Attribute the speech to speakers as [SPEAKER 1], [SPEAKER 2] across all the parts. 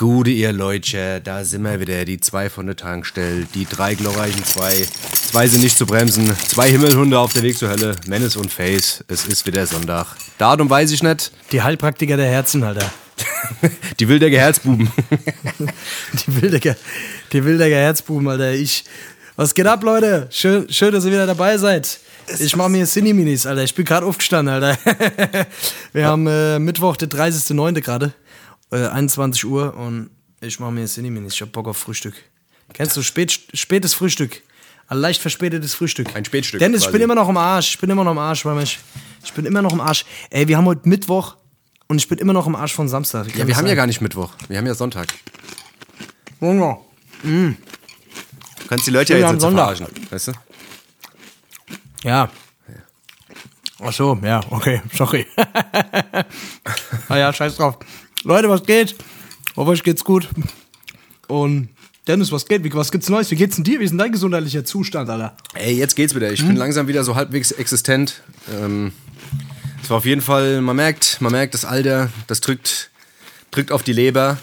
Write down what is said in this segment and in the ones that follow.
[SPEAKER 1] Gute ihr Leute, da sind wir wieder, die zwei von der Tankstelle, die drei glorreichen zwei, zwei sind nicht zu bremsen, zwei Himmelhunde auf der Weg zur Hölle, Menace und Face, es ist wieder Sonntag. Datum weiß ich nicht.
[SPEAKER 2] Die Heilpraktiker der Herzen, Alter.
[SPEAKER 1] die Wildecker Herzbuben.
[SPEAKER 2] die Wildecker, die Wildecker Herzbuben, Alter. Ich, was geht ab, Leute? Schön, schön dass ihr wieder dabei seid. Ich mache mir Cine-Minis, Alter. Ich bin gerade aufgestanden, Alter. Wir haben äh, Mittwoch, der 30.09. gerade äh, 21 Uhr und ich mache mir Cineminis. Ich hab Bock auf Frühstück. Kennst du spät, spätes Frühstück? Ein leicht verspätetes Frühstück.
[SPEAKER 1] Ein Spätstück.
[SPEAKER 2] Dennis, ich bin immer noch im Arsch. Ich bin immer noch im Arsch, weil ich, ich bin immer noch im Arsch. Ey, wir haben heute Mittwoch und ich bin immer noch im Arsch von Samstag.
[SPEAKER 1] Ja, wir haben ja gar nicht Mittwoch. Wir haben ja Sonntag.
[SPEAKER 2] Hunger.
[SPEAKER 1] Mm. Du kannst die Leute ja, ja jetzt nicht verarschen, weißt du?
[SPEAKER 2] Ja. Ach so, ja, okay, sorry. naja, scheiß drauf. Leute, was geht? Hoffe, euch geht's gut. Und Dennis, was geht? Was gibt's Neues? Wie geht's denn dir? Wie ist denn dein gesundheitlicher Zustand, Alter?
[SPEAKER 1] Ey, jetzt geht's wieder. Ich hm? bin langsam wieder so halbwegs existent. Ähm, es war auf jeden Fall, man merkt, man merkt, das Alter, das drückt, drückt auf die Leber.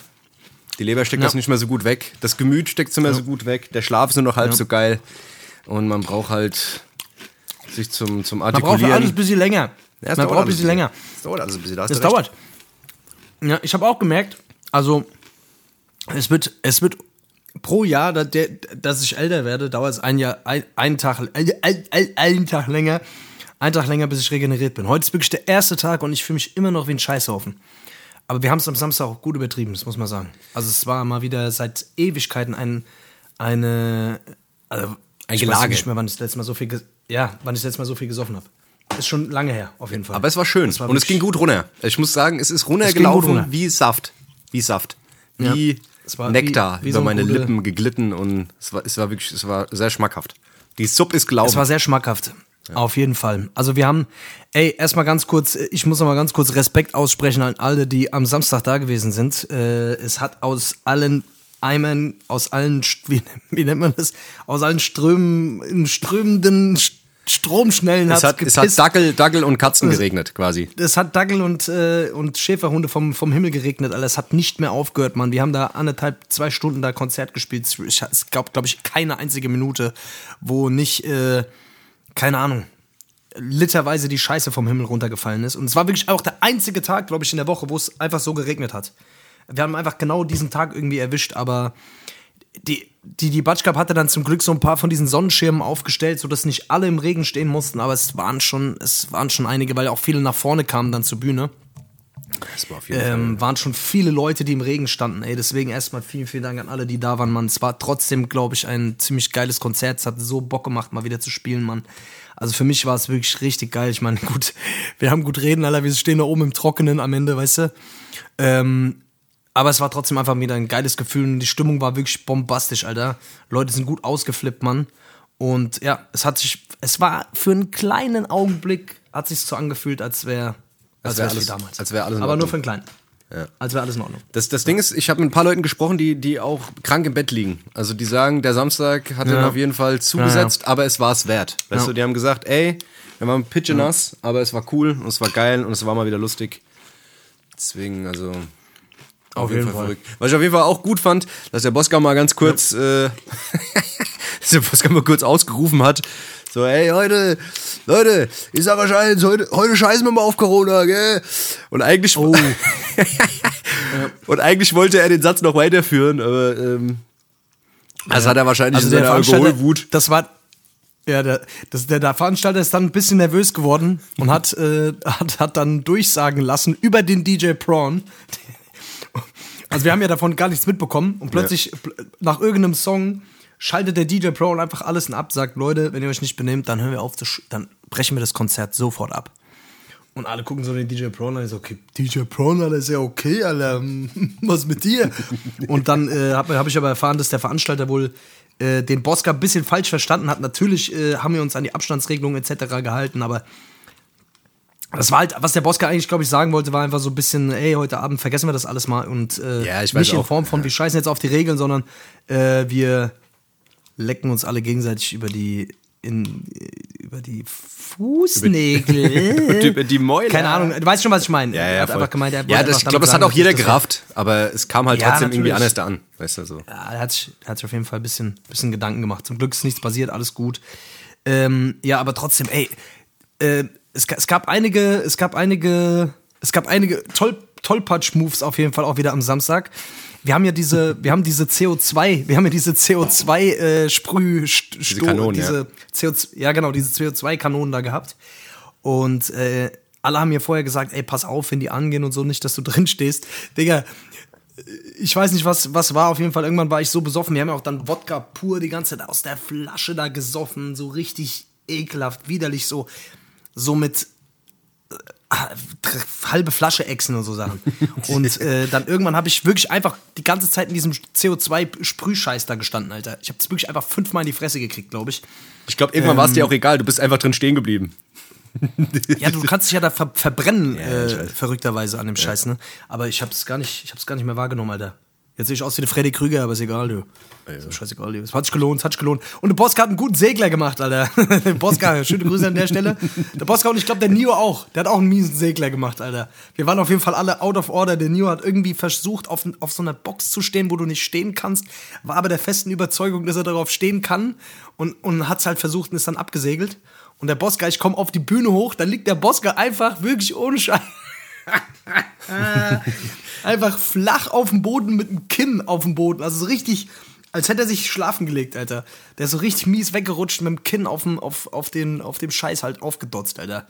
[SPEAKER 1] Die Leber steckt ja. das nicht mehr so gut weg. Das Gemüt steckt nicht mehr ja. so gut weg. Der Schlaf ist nur noch halb ja. so geil. Und man braucht halt sich zum, zum Artikulieren.
[SPEAKER 2] Man braucht alles ein bisschen länger. Ja, man braucht ein bisschen länger.
[SPEAKER 1] Das dauert alles ein bisschen.
[SPEAKER 2] Das, das dauert. Ja, ich habe auch gemerkt, also es wird, es wird pro Jahr, dass, der, dass ich älter werde, dauert es ein Jahr, ein, einen Tag, ein, ein, einen Tag länger, einen Tag länger, bis ich regeneriert bin. Heute ist wirklich der erste Tag und ich fühle mich immer noch wie ein Scheißhaufen. Aber wir haben es am Samstag auch gut übertrieben, das muss man sagen. Also es war mal wieder seit Ewigkeiten ein, eine, also
[SPEAKER 1] ein Gelage. Ich weiß
[SPEAKER 2] nicht mehr, wann ich das letzte Mal so viel, ja, wann ich das letzte Mal so viel gesoffen habe. Ist schon lange her, auf jeden Fall.
[SPEAKER 1] Aber es war schön. War und es ging gut runter. Ich muss sagen, es ist runtergelaufen runter. wie Saft. Wie Saft. Wie ja. Nektar wie, wie über so meine. Lippen geglitten und es war, es war wirklich, es war sehr schmackhaft. Die Sub ist gelaufen.
[SPEAKER 2] Es war sehr schmackhaft. Ja. Auf jeden Fall. Also wir haben, ey, erstmal ganz kurz, ich muss noch mal ganz kurz Respekt aussprechen an alle, die am Samstag da gewesen sind. Äh, es hat aus allen Eimern, aus allen, wie, wie nennt man das, aus allen Strömen, strömenden Stromschnellen
[SPEAKER 1] es hat es hat Dackel, Dackel und Katzen geregnet quasi.
[SPEAKER 2] Es hat Dackel und, äh, und Schäferhunde vom, vom Himmel geregnet, Alter. Es hat nicht mehr aufgehört, Mann. Wir haben da anderthalb, zwei Stunden da Konzert gespielt. Es gab, glaube ich, keine einzige Minute, wo nicht, äh, keine Ahnung, literweise die Scheiße vom Himmel runtergefallen ist. Und es war wirklich auch der einzige Tag, glaube ich, in der Woche, wo es einfach so geregnet hat. Wir haben einfach genau diesen Tag irgendwie erwischt, aber die, die, die Batschkap hatte dann zum Glück so ein paar von diesen Sonnenschirmen aufgestellt, sodass nicht alle im Regen stehen mussten, aber es waren schon, es waren schon einige, weil auch viele nach vorne kamen dann zur Bühne. Es war auf jeden ähm, Fall. waren schon viele Leute, die im Regen standen. Ey, deswegen erstmal vielen, vielen Dank an alle, die da waren, Mann. Es war trotzdem, glaube ich, ein ziemlich geiles Konzert. Es hat so Bock gemacht, mal wieder zu spielen, Mann. Also für mich war es wirklich richtig geil. Ich meine, gut, wir haben gut reden, Alter. Wir stehen da oben im Trockenen am Ende, weißt du. Ähm, aber es war trotzdem einfach wieder ein geiles Gefühl und die Stimmung war wirklich bombastisch, Alter. Leute sind gut ausgeflippt, Mann. Und ja, es hat sich, es war für einen kleinen Augenblick, hat sich so angefühlt, als wäre
[SPEAKER 1] als wär alles damals. Als wäre alles
[SPEAKER 2] Aber nur für einen kleinen. Ja. Als wäre alles in Ordnung.
[SPEAKER 1] Das, das Ding ist, ich habe mit ein paar Leuten gesprochen, die, die auch krank im Bett liegen. Also die sagen, der Samstag hat ja. dann auf jeden Fall zugesetzt, ja, aber es war es wert. Weißt du, die haben gesagt, ey, wir waren pitchenass, aber es war cool und es war geil und es war mal wieder lustig. Deswegen, also auf, auf jeden, jeden Fall, Fall, verrückt. Was ich auf jeden Fall auch gut fand, dass der Bosca mal ganz kurz, ja. äh, dass der Bosca mal kurz ausgerufen hat, so, ey, heute, Leute, ich sag euch eins, heute, heute scheißen wir mal auf Corona, gell? Und eigentlich, oh. und eigentlich wollte er den Satz noch weiterführen, aber, ähm, das ja. hat er wahrscheinlich also in seiner Alkoholwut.
[SPEAKER 2] Das war, ja, der, das, der, der Veranstalter ist dann ein bisschen nervös geworden und hat, äh, hat, hat dann durchsagen lassen über den DJ Prawn, also wir haben ja davon gar nichts mitbekommen und plötzlich ja. nach irgendeinem Song schaltet der DJ Pro und einfach alles ab, sagt Leute, wenn ihr euch nicht benehmt, dann hören wir auf, zu dann brechen wir das Konzert sofort ab. Und alle gucken so den DJ Prawn an. Ich so, okay, DJ Prawn, Alter, ist ja okay, Alter. Was mit dir? Und dann äh, habe hab ich aber erfahren, dass der Veranstalter wohl äh, den Bosca ein bisschen falsch verstanden hat. Natürlich äh, haben wir uns an die Abstandsregelungen etc. gehalten, aber das war halt, was der Bosca eigentlich, glaube ich, sagen wollte, war einfach so ein bisschen, ey, heute Abend vergessen wir das alles mal und äh,
[SPEAKER 1] Ja,
[SPEAKER 2] nicht in. Form von, wir scheißen jetzt auf die Regeln, sondern äh, wir lecken uns alle gegenseitig über die in, über die Fußnägel.
[SPEAKER 1] Über die Mäuler.
[SPEAKER 2] Keine Ahnung, du weißt schon, was ich meine.
[SPEAKER 1] Ja, ja,
[SPEAKER 2] hat
[SPEAKER 1] voll.
[SPEAKER 2] einfach gemeint, er
[SPEAKER 1] ja das, ich glaube, das hat auch jeder gerafft, aber es kam halt
[SPEAKER 2] Ja,
[SPEAKER 1] trotzdem irgendwie
[SPEAKER 2] natürlich.
[SPEAKER 1] anders da an. Weißt du so.
[SPEAKER 2] Ja, er hat, sich- hat sich auf jeden Fall ein bisschen, bisschen Gedanken gemacht. Zum Glück ist nichts passiert, alles gut. Ähm, ja, aber trotzdem, ey, äh, es, es gab einige, es gab einige, es gab einige Toll, Tollpatsch-Moves auf jeden Fall auch wieder am Samstag. Wir haben ja diese, wir haben diese CO2, wir haben ja diese CO2 äh, diese
[SPEAKER 1] Kanonen,
[SPEAKER 2] diese CO2, ja genau, diese CO2-Kanonen da gehabt. Und äh, alle haben mir vorher gesagt, ey, pass auf, wenn die angehen und so, nicht, dass du drin stehst. Digga, ich weiß nicht, was, was war. Auf jeden Fall, irgendwann war ich so besoffen. Wir haben ja auch dann Wodka pur die ganze Zeit aus der Flasche da gesoffen. So richtig ekelhaft, widerlich, so, so mit äh, halbe Flasche Echsen und so Sachen. Und äh, dann irgendwann habe ich wirklich einfach die ganze Zeit in diesem CO2-Sprühscheiß da gestanden, Alter. Ich habe es wirklich einfach fünfmal in die Fresse gekriegt, glaube ich.
[SPEAKER 1] Ich glaube, irgendwann war es dir auch egal, du bist einfach drin stehen geblieben.
[SPEAKER 2] Ja, du kannst dich ja da ver verbrennen,
[SPEAKER 1] Ja,
[SPEAKER 2] äh, verrückterweise an dem Scheiß, ne? Aber ich hab's gar nicht, ich hab's gar nicht mehr wahrgenommen, Alter. Jetzt sehe ich aus wie der Freddy Krüger, aber ist egal, du. So scheißegal, du. Es hat sich gelohnt, es hat sich gelohnt. Und der Boska hat einen guten Segler gemacht, Alter. der Boska, schöne Grüße an der Stelle. Der Boska und ich glaube, der Nio auch. Der hat auch einen miesen Segler gemacht, Alter. Wir waren auf jeden Fall alle out of order. Der Nio hat irgendwie versucht, auf, auf so einer Box zu stehen, wo du nicht stehen kannst, war aber der festen Überzeugung, dass er darauf stehen kann und, und hat's halt versucht und ist dann abgesegelt. Und der Boska, ich komme auf die Bühne hoch, da liegt der Boska einfach wirklich ohne Scheiß. einfach flach auf dem Boden mit dem Kinn auf dem Boden. Also so richtig, als hätte er sich schlafen gelegt, Alter. Der ist so richtig mies weggerutscht mit dem Kinn auf dem, auf, auf den, auf dem Scheiß halt aufgedotzt, Alter.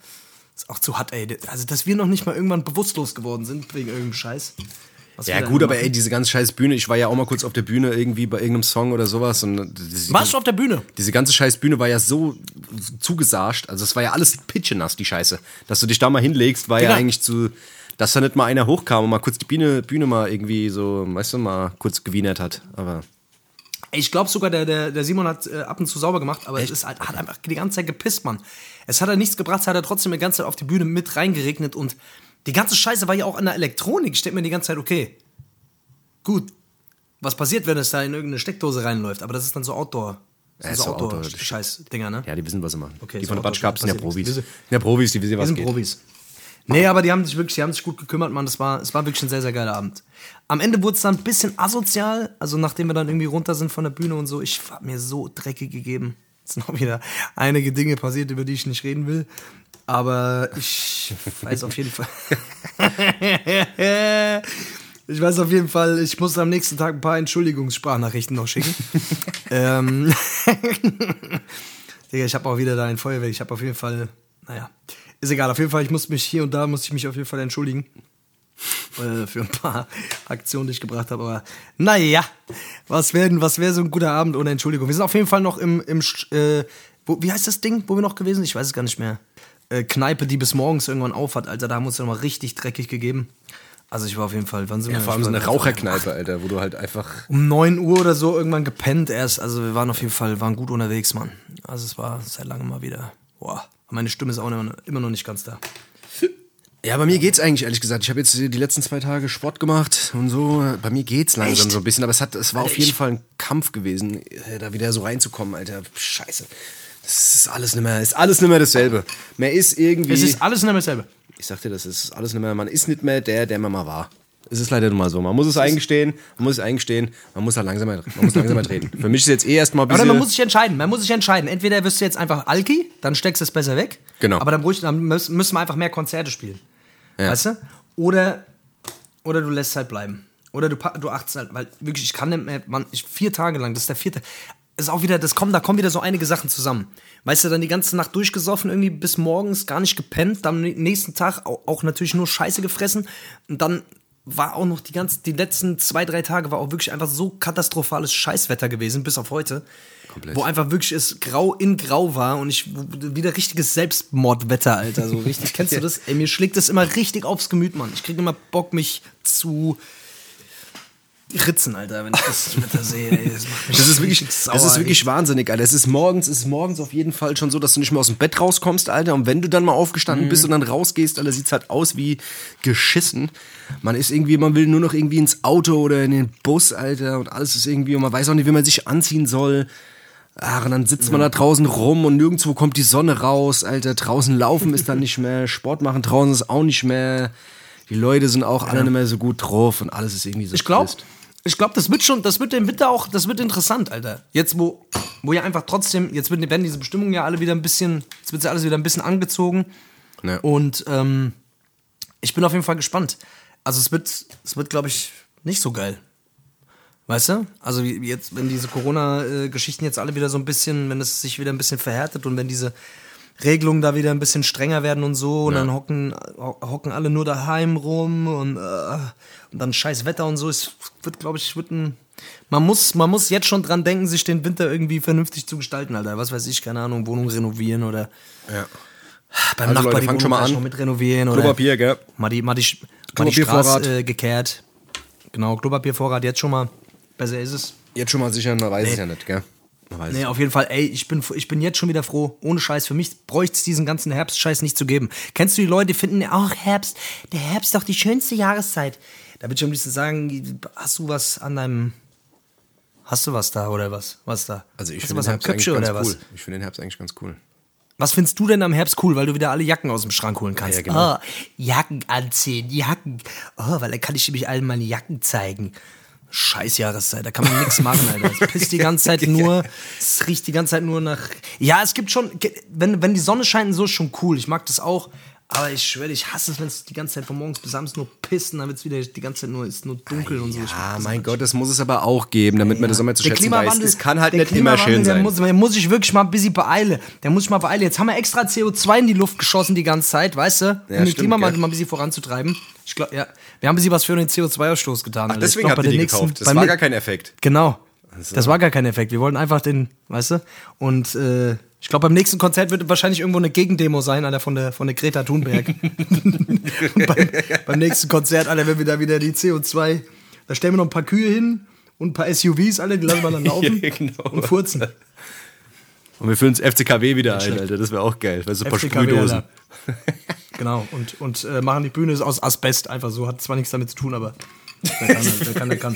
[SPEAKER 2] Ist auch zu hart, ey. Also, dass wir noch nicht mal irgendwann bewusstlos geworden sind wegen irgendeinem Scheiß. Was
[SPEAKER 1] Ja, gut, aber ey, diese ganze scheiß Bühne, ich war ja auch mal kurz auf der Bühne irgendwie bei irgendeinem Song oder sowas. Und diese,
[SPEAKER 2] Warst du auf der Bühne?
[SPEAKER 1] diese ganze scheiß Bühne war ja so zugesascht, also es war ja alles pitchenass, die Scheiße. Dass du dich da mal hinlegst, war ja
[SPEAKER 2] Genau.
[SPEAKER 1] eigentlich zu, dass da nicht mal einer hochkam und mal kurz die Bühne, Bühne mal irgendwie so, weißt du, mal kurz gewienert hat. Aber
[SPEAKER 2] Ich glaube sogar, der, der, der Simon hat äh, ab und zu sauber gemacht, aber es ist halt, hat einfach die ganze Zeit gepisst, Mann. Es hat er nichts gebracht, es hat er trotzdem die ganze Zeit auf die Bühne mit reingeregnet und die ganze Scheiße war ja auch an der Elektronik. Ich denke mir die ganze Zeit, okay, gut, was passiert, wenn es da in irgendeine Steckdose reinläuft? Aber das ist dann so Outdoor. Das
[SPEAKER 1] Ja,
[SPEAKER 2] so
[SPEAKER 1] so Outdoor.
[SPEAKER 2] Outdoor-Scheiß-Dinger, ne?
[SPEAKER 1] ja, die wissen, was sie machen.
[SPEAKER 2] Okay,
[SPEAKER 1] die
[SPEAKER 2] so
[SPEAKER 1] von
[SPEAKER 2] Outdoor
[SPEAKER 1] Batschkap sind ja
[SPEAKER 2] nichts.
[SPEAKER 1] Sind ja Profis, die wissen,
[SPEAKER 2] Wir
[SPEAKER 1] was
[SPEAKER 2] sind
[SPEAKER 1] geht.
[SPEAKER 2] Profis. Nee, aber die haben sich wirklich, die haben sich gut gekümmert, Mann. Das war, es war wirklich ein sehr, sehr geiler Abend. Am Ende wurde es dann ein bisschen asozial. Also nachdem wir dann irgendwie runter sind von der Bühne und so, ich hab mir so dreckig gegeben. Es sind auch wieder einige Dinge passiert, über die ich nicht reden will. Aber ich weiß auf jeden Fall. ich weiß auf jeden Fall, ich muss am nächsten Tag ein paar Entschuldigungssprachnachrichten noch schicken. ähm, Digga, ich habe auch wieder da ein Feuerwerk. Ich habe auf jeden Fall, naja, ist egal. Auf jeden Fall, ich muss mich hier und da, muss ich mich auf jeden Fall entschuldigen. Äh, für ein paar Aktionen, die ich gebracht habe. Aber naja, was wäre was wär so ein guter Abend ohne Entschuldigung? Wir sind auf jeden Fall noch im, im äh, wo, wie heißt das Ding, wo wir noch gewesen sind? Ich weiß es gar nicht mehr. Äh, Kneipe, die bis morgens irgendwann aufhat, Alter. Da haben wir uns ja nochmal richtig dreckig gegeben. Also ich war auf jeden Fall, wann sind
[SPEAKER 1] Ja,
[SPEAKER 2] wir?
[SPEAKER 1] vor allem so eine Raucherkneipe, Alter, wo du halt einfach.
[SPEAKER 2] um 9 Uhr oder so irgendwann gepennt erst. Also wir waren auf jeden Fall, waren gut unterwegs, Mann. Also es war sehr lange mal wieder. Boah, meine Stimme ist auch immer, noch nicht ganz da.
[SPEAKER 1] Ja, bei mir geht's eigentlich, ehrlich gesagt. Ich habe jetzt die letzten zwei Tage Sport gemacht und so. Bei mir geht's langsam
[SPEAKER 2] Echt?
[SPEAKER 1] so ein bisschen, aber es, hat, es war
[SPEAKER 2] Alter,
[SPEAKER 1] auf jeden Fall ein Kampf gewesen, äh, da wieder so reinzukommen, Alter. Scheiße. Das ist alles nicht mehr, ist alles nicht mehr dasselbe. Man ist irgendwie.
[SPEAKER 2] Es ist alles nicht mehr dasselbe.
[SPEAKER 1] ich sag dir, das ist alles nicht mehr, man ist nicht mehr der, der man mal war. Es ist leider nun mal so. Man muss es eingestehen, man muss es eingestehen, man muss halt langsamer, man muss langsamer treten. Für mich ist jetzt eh erstmal ein
[SPEAKER 2] Oder
[SPEAKER 1] bisschen.
[SPEAKER 2] man muss sich entscheiden. Man muss sich entscheiden. Entweder wirst du jetzt einfach Alki, dann steckst du es besser weg.
[SPEAKER 1] Genau.
[SPEAKER 2] Aber dann, ruhig, dann müssen wir einfach mehr Konzerte spielen.
[SPEAKER 1] Ja.
[SPEAKER 2] Weißt du? Oder, oder du lässt es halt bleiben. Oder du, du achtest halt, weil wirklich, ich kann nicht mehr, man, ich, vier Tage lang, das ist der vierte. Ist auch wieder, das kommt, da kommen wieder so einige Sachen zusammen. Weißt du, dann die ganze Nacht durchgesoffen, irgendwie bis morgens, gar nicht gepennt, dann am nächsten Tag auch, auch natürlich nur Scheiße gefressen und dann war auch noch die ganzen, die letzten zwei, drei Tage war auch wirklich einfach so katastrophales Scheißwetter gewesen, bis auf heute. Komplett. Wo einfach wirklich es grau in grau war und ich wieder richtiges Selbstmordwetter, Alter. So richtig, kennst du das? Ey, mir schlägt das immer richtig aufs Gemüt, Mann. Ich krieg immer Bock, mich zu Ritzen, Alter, wenn ich das Wetter sehe. Ey, das,
[SPEAKER 1] das ist wirklich, sauer, das ist wirklich wahnsinnig, Alter. Es ist morgens, ist morgens auf jeden Fall schon so, dass du nicht mehr aus dem Bett rauskommst, Alter. Und wenn du dann mal aufgestanden mhm. bist und dann rausgehst, Alter, sieht's halt aus wie geschissen. Man ist irgendwie, man will nur noch irgendwie ins Auto oder in den Bus, Alter. Und alles ist irgendwie, und man weiß auch nicht, wie man sich anziehen soll. Ach, und dann sitzt man da draußen rum und nirgendwo kommt die Sonne raus, Alter. Draußen laufen ist dann nicht mehr, Sport machen draußen ist auch nicht mehr. Die Leute sind auch ja. alle nicht mehr so gut drauf und alles ist irgendwie so.
[SPEAKER 2] Ich glaube, ich glaube, das wird schon, das wird im Winter auch, das wird interessant, Alter. Jetzt, wo, wo ja einfach trotzdem, jetzt werden diese Bestimmungen ja alle wieder ein bisschen, jetzt wird ja alles wieder ein bisschen angezogen. Ja. Und ähm, ich bin auf jeden Fall gespannt. Also es wird, es wird, glaube ich, nicht so geil. Weißt du? Also jetzt, wenn diese Corona-Geschichten jetzt alle wieder so ein bisschen, wenn es sich wieder ein bisschen verhärtet und wenn diese Regelungen da wieder ein bisschen strenger werden und so und ja. dann hocken, hocken alle nur daheim rum und, äh, und dann scheiß Wetter und so. Es wird, glaube ich, wird ein. Man muss, man muss jetzt schon dran denken, sich den Winter irgendwie vernünftig zu gestalten, Alter. Was weiß ich, keine Ahnung, Wohnung renovieren oder.
[SPEAKER 1] Ja.
[SPEAKER 2] Beim also Nachbar Leute, die Wohnung schon mal an. mit renovieren oder.
[SPEAKER 1] Klopapier, gell?
[SPEAKER 2] Mal die, mal die, mal die Straße äh, gekehrt. Genau, Klopapiervorrat jetzt schon mal. Besser ist es.
[SPEAKER 1] Jetzt schon mal sicher, man weiß nee. es ja nicht, gell?
[SPEAKER 2] Nee, auf jeden Fall, ey, ich bin, ich bin jetzt schon wieder froh. Ohne Scheiß, für mich bräuchte es diesen ganzen Herbstscheiß nicht zu geben. Kennst du die Leute, die finden, ach, Herbst, der Herbst ist doch die schönste Jahreszeit. Da würde ich am liebsten sagen, hast du was an deinem. Hast du was da oder was? Was da?
[SPEAKER 1] Also ich
[SPEAKER 2] finde
[SPEAKER 1] den Herbst eigentlich ganz cool. Was? Ich finde den Herbst eigentlich ganz cool.
[SPEAKER 2] Was findest du denn am Herbst cool, weil du wieder alle Jacken aus dem Schrank holen kannst?
[SPEAKER 1] Ja, genau.
[SPEAKER 2] Oh, Jacken anziehen, Jacken. Oh, weil dann kann ich nämlich allen meine Jacken zeigen. Scheiß Jahreszeit, da kann man nichts machen, Alter. Es pisst die ganze Zeit nur, es riecht die ganze Zeit nur nach. Ja, es gibt schon, wenn, wenn die Sonne scheint, so ist schon cool. Ich mag das auch. Aber ich schwöre, ich hasse es, wenn es die ganze Zeit von morgens bis abends nur pisst und dann wird es wieder die ganze Zeit nur, ist nur dunkel
[SPEAKER 1] ja,
[SPEAKER 2] und so.
[SPEAKER 1] Ja, mein Gott, das muss es aber auch geben, damit ja, man das auch mal zu schätzen weiß. Es kann halt nicht immer schön sein.
[SPEAKER 2] Der muss, der muss sich wirklich mal ein bisschen beeilen. Der muss sich mal beeilen. Jetzt haben wir extra CO2 in die Luft geschossen die ganze Zeit, weißt du? Ja, um den Klimawandel mal ein bisschen voranzutreiben. Ich glaube, ja. Wir haben ein bisschen was für den CO2-Ausstoß getan.
[SPEAKER 1] Ach, deswegen habt ihr die nächsten, gekauft. Das war gar kein Effekt.
[SPEAKER 2] Genau. Also. Das war gar kein Effekt. Wir wollten einfach den, weißt du? Und äh, ich glaube, beim nächsten Konzert wird wahrscheinlich irgendwo eine Gegendemo sein, Alter, von der, von der Greta Thunberg. beim, beim, nächsten Konzert, Alter, wenn wir da wieder die CO2. Da stellen wir noch ein paar Kühe hin und ein paar SUVs, alle, die lassen wir dann laufen ja, genau. und furzen.
[SPEAKER 1] Und wir führen das FCKW wieder ein, Alter. Das wäre auch geil. Weil so ein paar FCKW, Sprühdosen.
[SPEAKER 2] genau. Und, und äh, machen die Bühne aus Asbest einfach so. Hat zwar nichts damit zu tun, aber wer kann, wer kann, der kann.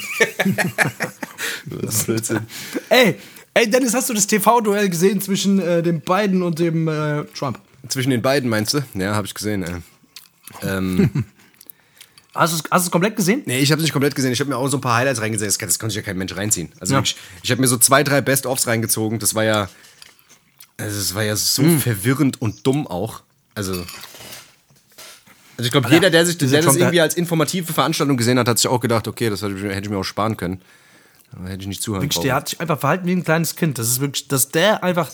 [SPEAKER 2] das ist Blödsinn. Ey, Ey, Dennis, hast du das TV-Duell gesehen zwischen äh, dem Biden und dem äh, Trump?
[SPEAKER 1] Zwischen den beiden, meinst du? Ja, habe ich gesehen. Ey. Ähm.
[SPEAKER 2] Hast du es komplett gesehen?
[SPEAKER 1] Nee, ich habe es nicht komplett gesehen. Ich habe mir auch so ein paar Highlights reingesehen. Das das kann sich ja kein Mensch reinziehen. Also ja. ich, ich habe mir so zwei, drei Best-ofs reingezogen. Das war ja, also das war ja so mhm. verwirrend und dumm auch. Also, also ich glaube, jeder, der sich der das irgendwie als informative Veranstaltung gesehen hat, hat sich auch gedacht, okay, das hätte ich mir auch sparen können. Da hätte ich nicht zuhören
[SPEAKER 2] Wirklich, der hat sich einfach verhalten wie ein kleines Kind. Das ist wirklich, dass der einfach,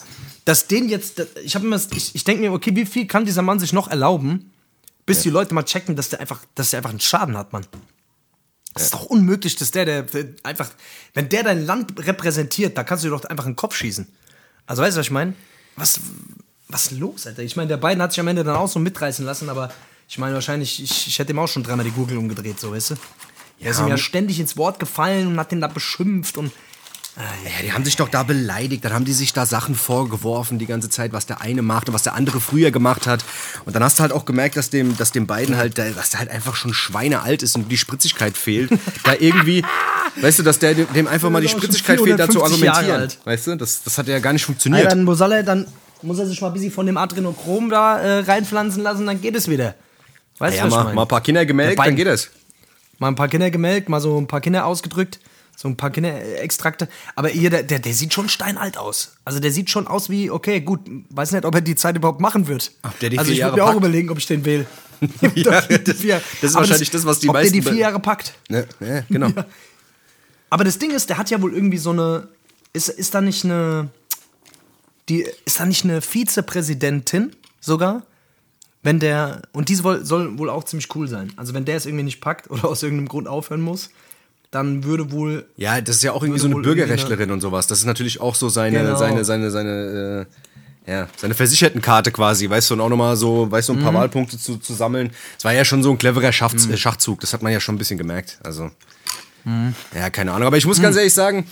[SPEAKER 2] dass den jetzt, ich habe immer, ich, ich denke mir, okay, wie viel kann dieser Mann sich noch erlauben, bis ja. die Leute mal checken, dass der einfach, dass der einfach einen Schaden hat, Mann. Das ist doch unmöglich, dass der, der, der, einfach, wenn der dein Land repräsentiert, da kannst du dir doch einfach einen Kopf schießen. Also weißt du, was ich meine? Was, was ist los, Alter? Ich meine, der beiden hat sich am Ende dann auch so mitreißen lassen, aber ich meine, wahrscheinlich, ich, ich hätte ihm auch schon dreimal die Gurgel umgedreht, so, weißt du? Er ist ihm ja ständig ins Wort gefallen und hat den da beschimpft und.
[SPEAKER 1] Ja, die haben sich doch da beleidigt, dann haben die sich da Sachen vorgeworfen die ganze Zeit, was der eine macht und was der andere früher gemacht hat. Und dann hast du halt auch gemerkt, dass dem, dass dem beiden halt, dass der halt einfach schon schweinealt ist und die Spritzigkeit fehlt. da irgendwie, weißt du, dass der dem einfach mal die Spritzigkeit fehlt, da zu argumentieren. Weißt du, das, das hat ja gar nicht funktioniert.
[SPEAKER 2] Ja, dann muss er, dann muss er sich mal ein bisschen von dem Adrenochrom da äh, reinpflanzen lassen, dann geht es wieder.
[SPEAKER 1] Weißt ja, du, was mal, mal ein paar Kinder gemeldet, dann geht es
[SPEAKER 2] mal ein paar Kinder gemelkt, mal so ein paar Kinder ausgedrückt, so ein paar Kinderextrakte. Aber ihr, der, der, der sieht schon steinalt aus. Also der sieht schon aus wie, okay, gut, weiß nicht, ob er die Zeit überhaupt machen wird.
[SPEAKER 1] Ob der die
[SPEAKER 2] also
[SPEAKER 1] ich würde
[SPEAKER 2] mir auch überlegen, ob ich den wähle.
[SPEAKER 1] ja, das, das, ist wahrscheinlich das, das, was die
[SPEAKER 2] ob
[SPEAKER 1] meisten...
[SPEAKER 2] Ob der die vier Jahre packt.
[SPEAKER 1] Ne, ja, genau. Ja.
[SPEAKER 2] Aber das Ding ist, der hat ja wohl irgendwie so eine... Ist, ist da nicht eine... Die, ist da nicht eine Vizepräsidentin sogar? Wenn der, und diese soll wohl auch ziemlich cool sein. Also wenn der es irgendwie nicht packt oder aus irgendeinem Grund aufhören muss, dann würde wohl.
[SPEAKER 1] Ja, das ist ja auch irgendwie so eine Bürgerrechtlerin und sowas. Das ist natürlich auch so seine, genau. seine, seine, seine, äh, ja, seine Versichertenkarte quasi, weißt du, und auch nochmal so, weißt du, ein paar mhm. Wahlpunkte zu, zu sammeln. Es war ja schon so ein cleverer mhm. Schachzug, das hat man ja schon ein bisschen gemerkt. Also, mhm. ja, keine Ahnung. Aber ich muss ganz mhm. ehrlich sagen,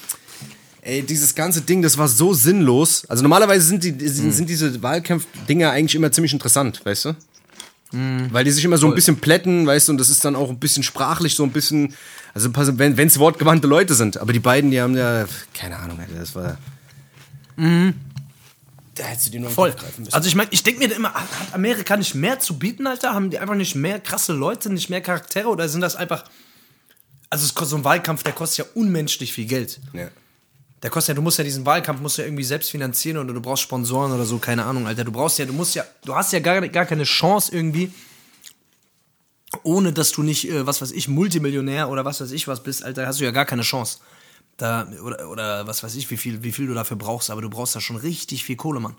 [SPEAKER 1] ey, dieses ganze Ding, das war so sinnlos. Also normalerweise sind, die, sind, sind diese Wahlkampf-Dinger eigentlich immer ziemlich interessant, weißt du? Mhm. Weil die sich immer so ein bisschen plätten, weißt du, und das ist dann auch ein bisschen sprachlich so ein bisschen, also wenn es wortgewandte Leute sind. Aber die beiden, die haben ja, keine Ahnung, das war.
[SPEAKER 2] Mhm. Da hättest du die nur Voll. greifen müssen. Also ich meine, ich denke mir immer, hat Amerika nicht mehr zu bieten, Alter? Haben die einfach nicht mehr krasse Leute, nicht mehr Charaktere oder sind das einfach. Also so ein Wahlkampf, der kostet ja unmenschlich viel Geld. Ja. Der kostet ja, du musst ja diesen Wahlkampf musst ja irgendwie selbst finanzieren oder du brauchst Sponsoren oder so, keine Ahnung, Alter. Du brauchst ja, du musst ja, du hast ja gar, gar keine Chance irgendwie, ohne dass du nicht, äh, was weiß ich, Multimillionär oder was weiß ich was bist, Alter, hast du ja gar keine Chance. Da, oder, oder was weiß ich, wie viel, wie viel du dafür brauchst, aber du brauchst ja schon richtig viel Kohle, Mann.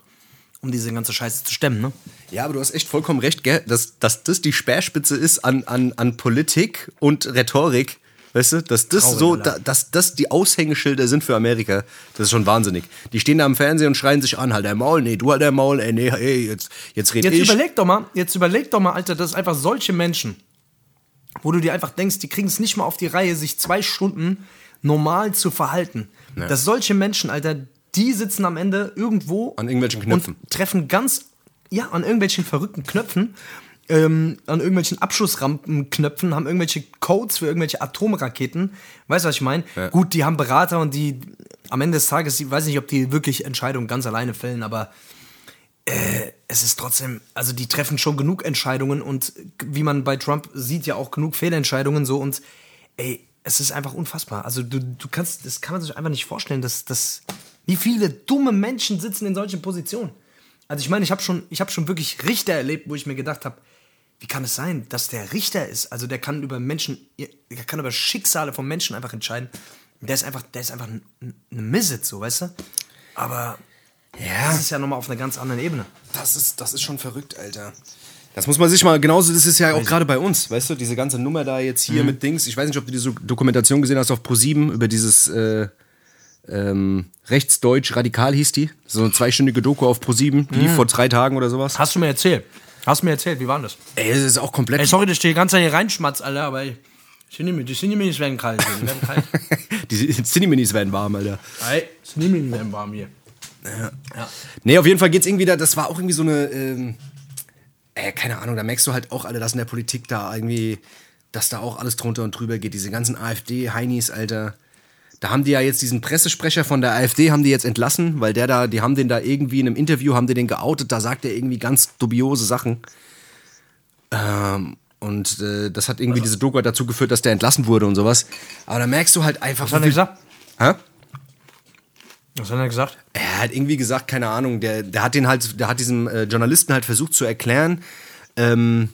[SPEAKER 2] Um diese ganze Scheiße zu stemmen, ne?
[SPEAKER 1] Ja, aber du hast echt vollkommen recht, gell? Dass, dass das die Speerspitze ist an, an, an Politik und Rhetorik Weißt du, dass das Traurig, so, da, dass das die Aushängeschilder sind für Amerika, das ist schon wahnsinnig. Die stehen da am Fernsehen und schreien sich an, halt der Maul, nee, du halt der Maul, ey, nee, ey, jetzt, jetzt red
[SPEAKER 2] jetzt
[SPEAKER 1] ich.
[SPEAKER 2] Jetzt überleg doch mal, jetzt überleg doch mal, Alter, das ist einfach solche Menschen, wo du dir einfach denkst, die kriegen es nicht mal auf die Reihe, sich zwei Stunden normal zu verhalten. Ja. Dass solche Menschen, Alter, die sitzen am Ende irgendwo
[SPEAKER 1] an irgendwelchen Knöpfen
[SPEAKER 2] und treffen ganz, ja, an irgendwelchen verrückten Knöpfen ähm, an irgendwelchen Abschussrampenknöpfen, haben irgendwelche Codes für irgendwelche Atomraketen. Weißt du, was ich meine? Ja. Gut, die haben Berater und die am Ende des Tages, ich weiß nicht, ob die wirklich Entscheidungen ganz alleine fällen, aber äh, es ist trotzdem, also die treffen schon genug Entscheidungen und wie man bei Trump sieht, ja auch genug Fehlentscheidungen so und ey, es ist einfach unfassbar. Also du, du kannst, das kann man sich einfach nicht vorstellen, dass, dass wie viele dumme Menschen sitzen in solchen Positionen. Also ich meine, ich habe schon, ich habe schon wirklich Richter erlebt, wo ich mir gedacht habe, wie kann es sein, dass der Richter ist? Also der kann über Menschen, der kann über Schicksale von Menschen einfach entscheiden. Der ist einfach, der ist einfach eine Misset, so, weißt du? Aber ja. das ist ja nochmal auf einer ganz anderen Ebene.
[SPEAKER 1] Das ist, das ist schon verrückt, Alter. Das muss man sich mal, genauso, das ist ja auch gerade bei uns, weißt du, diese ganze Nummer da jetzt hier mhm. mit Dings. Ich weiß nicht, ob du diese Dokumentation gesehen hast auf Pro7 über dieses äh, ähm, Rechtsdeutsch Radikal hieß die. So eine zweistündige Doku auf Pro7, die mhm. vor drei Tagen oder sowas.
[SPEAKER 2] Hast du mir erzählt? Hast du mir erzählt, wie war das?
[SPEAKER 1] Ey, das ist auch komplett. Ey,
[SPEAKER 2] sorry, dass ich die ganze Zeit hier reinschmatz, Alter, aber die Cineminis werden kalt. Die werden kalt.
[SPEAKER 1] die Cineminis werden warm, Alter.
[SPEAKER 2] Ey, Cineminis werden warm hier.
[SPEAKER 1] Ja. ja. Nee, auf jeden Fall geht's irgendwie da, das war auch irgendwie so eine, ähm, ey, keine Ahnung, da merkst du halt auch, alle, dass in der Politik da irgendwie, dass da auch alles drunter und drüber geht. Diese ganzen AfD-Heinis, Alter. Da haben die ja jetzt diesen Pressesprecher von der AfD haben die jetzt entlassen, weil der da, die haben den da irgendwie in einem Interview, haben die den geoutet, da sagt er irgendwie ganz dubiose Sachen. Ähm, und äh, das hat irgendwie also. diese Doku dazu geführt, dass der entlassen wurde und sowas. Aber da merkst du halt einfach.
[SPEAKER 2] Was hat er gesagt? Hä?
[SPEAKER 1] Was hat er gesagt? Er hat irgendwie gesagt, keine Ahnung, der, der hat den halt, der hat diesem äh, Journalisten halt versucht zu erklären, ähm,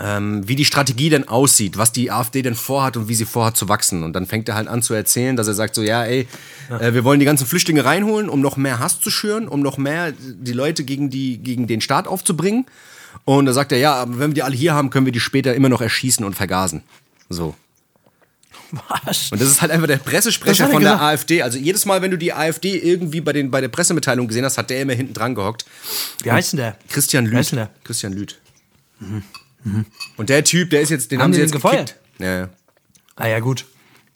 [SPEAKER 1] ähm, wie die Strategie denn aussieht, was die AfD denn vorhat und wie sie vorhat zu wachsen. Und dann fängt er halt an zu erzählen, dass er sagt so, ja, ey. Äh, wir wollen die ganzen Flüchtlinge reinholen, um noch mehr Hass zu schüren, um noch mehr die Leute gegen, die, gegen den Staat aufzubringen. Und da sagt er, ja, aber wenn wir die alle hier haben, können wir die später immer noch erschießen und vergasen. So. Was? Und das ist halt einfach der Pressesprecher von der AfD. Also jedes Mal, wenn du die AfD irgendwie bei, den, bei der Pressemitteilung gesehen hast, hat der immer hinten dran gehockt.
[SPEAKER 2] Wie heißt denn der?
[SPEAKER 1] Christian Lüth. Christian Lüth. Mhm. Mhm. Und der Typ, der ist jetzt, den haben, haben sie jetzt gefeuert.
[SPEAKER 2] Ja. Ah ja, gut.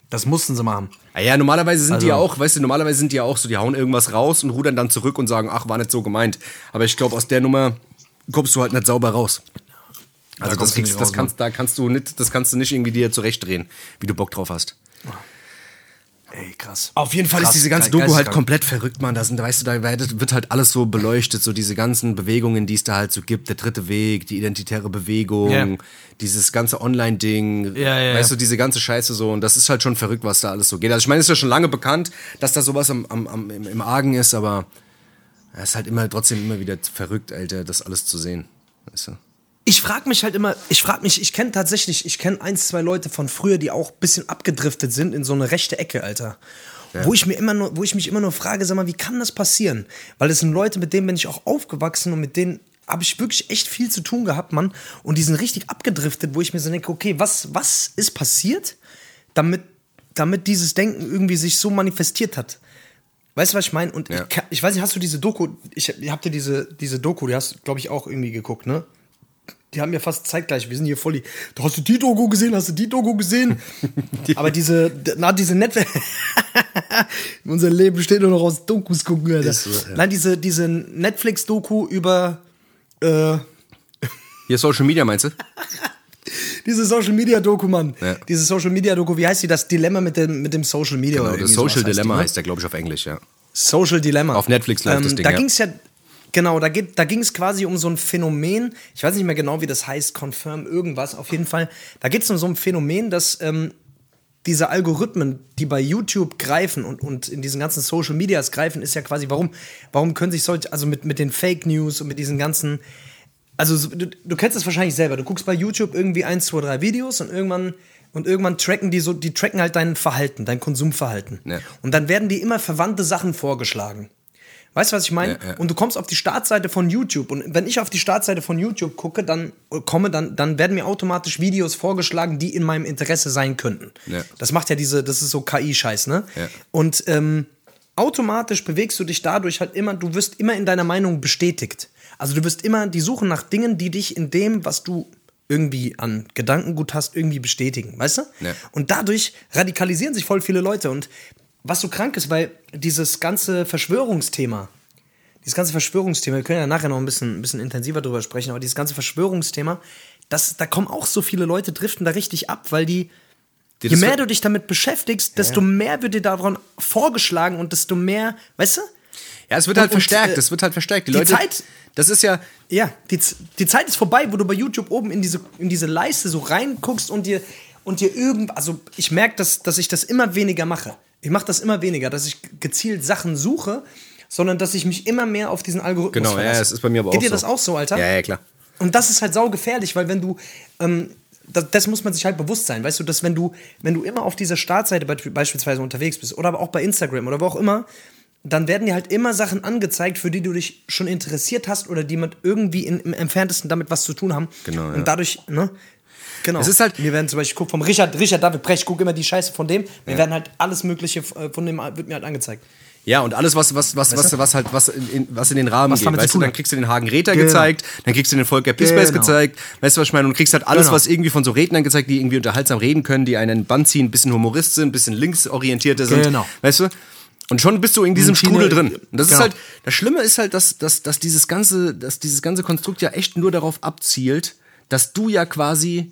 [SPEAKER 2] Das mussten sie machen.
[SPEAKER 1] Ah ja, normalerweise sind also. die ja auch, weißt du, normalerweise sind die ja auch so, die hauen irgendwas raus und rudern dann zurück und sagen, ach, war nicht so gemeint. Aber ich glaube, aus der Nummer kommst du halt nicht sauber raus. Also da das, kriegst, das kannst, ne? da kannst du nicht, das kannst du nicht irgendwie dir zurechtdrehen, wie du Bock drauf hast. Ey, krass. Auf jeden Fall krass, ist diese ganze Doku halt komplett verrückt, man. Da sind, weißt du, da wird halt alles so beleuchtet, so diese ganzen Bewegungen, die es da halt so gibt, der dritte Weg, die identitäre Bewegung, yeah. dieses ganze Online-Ding, ja, ja, weißt du, diese ganze Scheiße so. Und das ist halt schon verrückt, was da alles so geht. Also ich meine, es ist ja schon lange bekannt, dass da sowas am, am, am, im, im Argen ist, aber es ist halt immer trotzdem immer wieder verrückt, Alter, das alles zu sehen. Weißt du?
[SPEAKER 2] Ich frage mich halt immer, ich frage mich, ich kenne tatsächlich, ich kenne ein, zwei Leute von früher, die auch ein bisschen abgedriftet sind in so eine rechte Ecke, Alter. Ja. Wo ich mir immer nur, wo ich mich immer nur frage, sag mal, wie kann das passieren? Weil das sind Leute, mit denen bin ich auch aufgewachsen und mit denen habe ich wirklich echt viel zu tun gehabt, Mann. Und die sind richtig abgedriftet, wo ich mir so denke, okay, was, was ist passiert, damit, damit dieses Denken irgendwie sich so manifestiert hat? Weißt du, was ich meine? Und ja. ich, ich, weiß nicht, hast du diese Doku, ich, ich hab dir diese, diese Doku, die hast, glaube ich, auch irgendwie geguckt, ne? Die haben ja fast zeitgleich, wir sind hier voll die, hast du die Doku gesehen, hast du die Doku gesehen? die. Aber diese, na, diese Netflix, unser Leben besteht nur noch aus Dokus gucken, Alter. So, ja. Nein, diese, diese Netflix-Doku über, äh,
[SPEAKER 1] Hier Social Media meinst du?
[SPEAKER 2] diese Social Media Doku, Mann. Ja. Diese Social Media Doku, wie heißt die? Das Dilemma mit dem, mit dem Social Media.
[SPEAKER 1] Genau, das Social Dilemma heißt, heißt der, glaube ich, auf Englisch, ja.
[SPEAKER 2] Social Dilemma.
[SPEAKER 1] Auf Netflix läuft ähm, das Ding.
[SPEAKER 2] Da ja. ging es ja, genau, da, da ging es quasi um so ein Phänomen. Ich weiß nicht mehr genau, wie das heißt, Confirm irgendwas. Auf jeden Fall, da geht es um so ein Phänomen, dass ähm, diese Algorithmen, die bei YouTube greifen und, und in diesen ganzen Social Medias greifen, ist ja quasi, warum, warum können sich solche, also mit, mit den Fake News und mit diesen ganzen also du, du kennst das wahrscheinlich selber. Du guckst bei YouTube irgendwie eins, zwei, drei Videos und irgendwann und irgendwann tracken die so, die tracken halt dein Verhalten, dein Konsumverhalten. Ja. Und dann werden dir immer verwandte Sachen vorgeschlagen. Weißt du, was ich meine? Ja, ja. Und du kommst auf die Startseite von YouTube. Und wenn ich auf die Startseite von YouTube gucke, dann komme, dann, dann werden mir automatisch Videos vorgeschlagen, die in meinem Interesse sein könnten. Ja. Das macht ja diese, das ist so KI-Scheiß, ne? Und ähm, automatisch bewegst du dich dadurch halt immer, du wirst immer in deiner Meinung bestätigt. Also du wirst immer die Suche nach Dingen, die dich in dem, was du irgendwie an Gedankengut hast, irgendwie bestätigen, weißt du? Ja. Und dadurch radikalisieren sich voll viele Leute. Und was so krank ist, weil dieses ganze Verschwörungsthema, dieses ganze Verschwörungsthema, wir können ja nachher noch ein bisschen, ein bisschen intensiver drüber sprechen, aber dieses ganze Verschwörungsthema, das, da kommen auch so viele Leute, driften da richtig ab, weil die, die je mehr du dich damit beschäftigst, desto ja. mehr wird dir daran vorgeschlagen und desto mehr, weißt du?
[SPEAKER 1] Ja, es wird halt und, verstärkt, äh, es wird halt verstärkt.
[SPEAKER 2] Die, die Leute, Zeit, das ist ja. Ja, die, die Zeit ist vorbei, wo du bei YouTube oben in diese, in diese Leiste so reinguckst und dir, und dir irgend. Also, ich merke, dass, dass ich das immer weniger mache. Ich mache das immer weniger, dass ich gezielt Sachen suche, sondern dass ich mich immer mehr auf diesen Algorithmus
[SPEAKER 1] Genau, verlasse. ja, es ist bei mir aber Geht auch
[SPEAKER 2] Geht dir das auch so, Alter?
[SPEAKER 1] Ja, ja, klar.
[SPEAKER 2] Und das ist halt saugefährlich, weil wenn du. Ähm, das, das, muss man sich halt bewusst sein, weißt du, dass wenn du, wenn du immer auf dieser Startseite beispielsweise unterwegs bist oder aber auch bei Instagram oder wo auch immer, dann werden dir halt immer Sachen angezeigt, für die du dich schon interessiert hast oder die mit irgendwie in, im entferntesten damit was zu tun haben.
[SPEAKER 1] Genau. Ja.
[SPEAKER 2] Und dadurch, ne? Genau.
[SPEAKER 1] Es ist halt
[SPEAKER 2] wir werden zum Beispiel, guck vom Richard, Richard David Brecht, guck immer die Scheiße von dem. Wir ja. werden halt alles Mögliche äh, von dem wird mir halt angezeigt.
[SPEAKER 1] Ja, und alles, was, was, was, was, was halt, was in, was in den Rahmen was geht. Weißt du, dann kriegst du den Hagen Räther genau. gezeigt, dann kriegst du den Volker Pispace genau. gezeigt, weißt du, was ich meine? Und kriegst halt alles, genau. was irgendwie von so Rednern gezeigt, die irgendwie unterhaltsam reden können, die einen Band ziehen, ein bisschen Humorist sind, ein bisschen linksorientierte sind. Genau. Weißt du? Und schon bist du in diesem Strudel drin. Und das genau. ist halt, das Schlimme ist halt, dass, dass, dass dieses ganze, dass dieses ganze Konstrukt ja echt nur darauf abzielt, dass du ja quasi,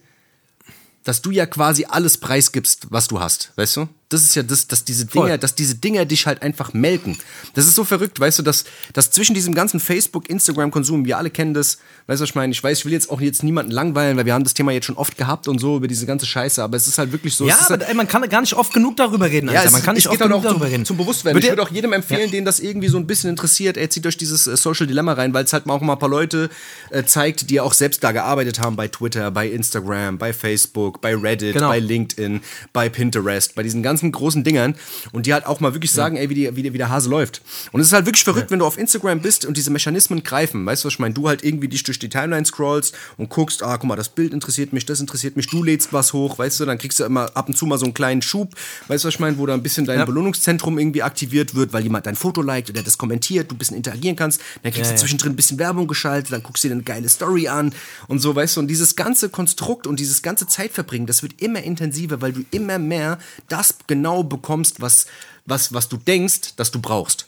[SPEAKER 1] dass du ja quasi alles preisgibst, was du hast, weißt du? Das ist ja das, dass diese Dinger, dass diese Dinger dich halt einfach melken. Das ist so verrückt, weißt du, dass, dass zwischen diesem ganzen Facebook, Instagram-Konsum, wir alle kennen das, weißt du, was ich meine? Ich weiß, ich will jetzt auch jetzt niemanden langweilen, weil wir haben das Thema jetzt schon oft gehabt und so über diese ganze Scheiße, aber es ist halt wirklich so.
[SPEAKER 2] Ja, aber
[SPEAKER 1] halt,
[SPEAKER 2] man kann gar nicht oft genug darüber reden,
[SPEAKER 1] Alter. Ja, es,
[SPEAKER 2] man kann nicht
[SPEAKER 1] oft genug darüber zum, reden. Zum Bewusstwerden. Ich würde auch jedem empfehlen, ja. den das irgendwie so ein bisschen interessiert, er zieht euch dieses äh, Social Dilemma rein, weil es halt auch mal ein paar Leute äh, zeigt, die ja auch selbst da gearbeitet haben bei Twitter, bei Instagram, bei Facebook, bei Reddit, genau. bei LinkedIn, bei Pinterest, bei diesen ganzen großen Dingern und die halt auch mal wirklich sagen, ja. ey, wie, die, wie, wie, der Hase läuft. Und es ist halt wirklich verrückt, ja. wenn du auf Instagram bist und diese Mechanismen greifen. Weißt du, was ich meine? Du halt irgendwie dich durch die Timeline scrollst und guckst, ah, guck mal, das Bild interessiert mich, das interessiert mich, du lädst was hoch, weißt du, dann kriegst du immer ab und zu mal so einen kleinen Schub, weißt du, was ich meine, wo da ein bisschen dein ja. Belohnungszentrum irgendwie aktiviert wird, weil jemand dein Foto liked oder das kommentiert, du ein bisschen interagieren kannst, dann kriegst du zwischendrin ein bisschen Werbung geschaltet, dann guckst du dir eine geile Story an und so, weißt du, und dieses ganze Konstrukt und dieses ganze Zeitverbringen, das wird immer intensiver, weil du immer mehr das genau bekommst, was was, was du denkst, dass du brauchst.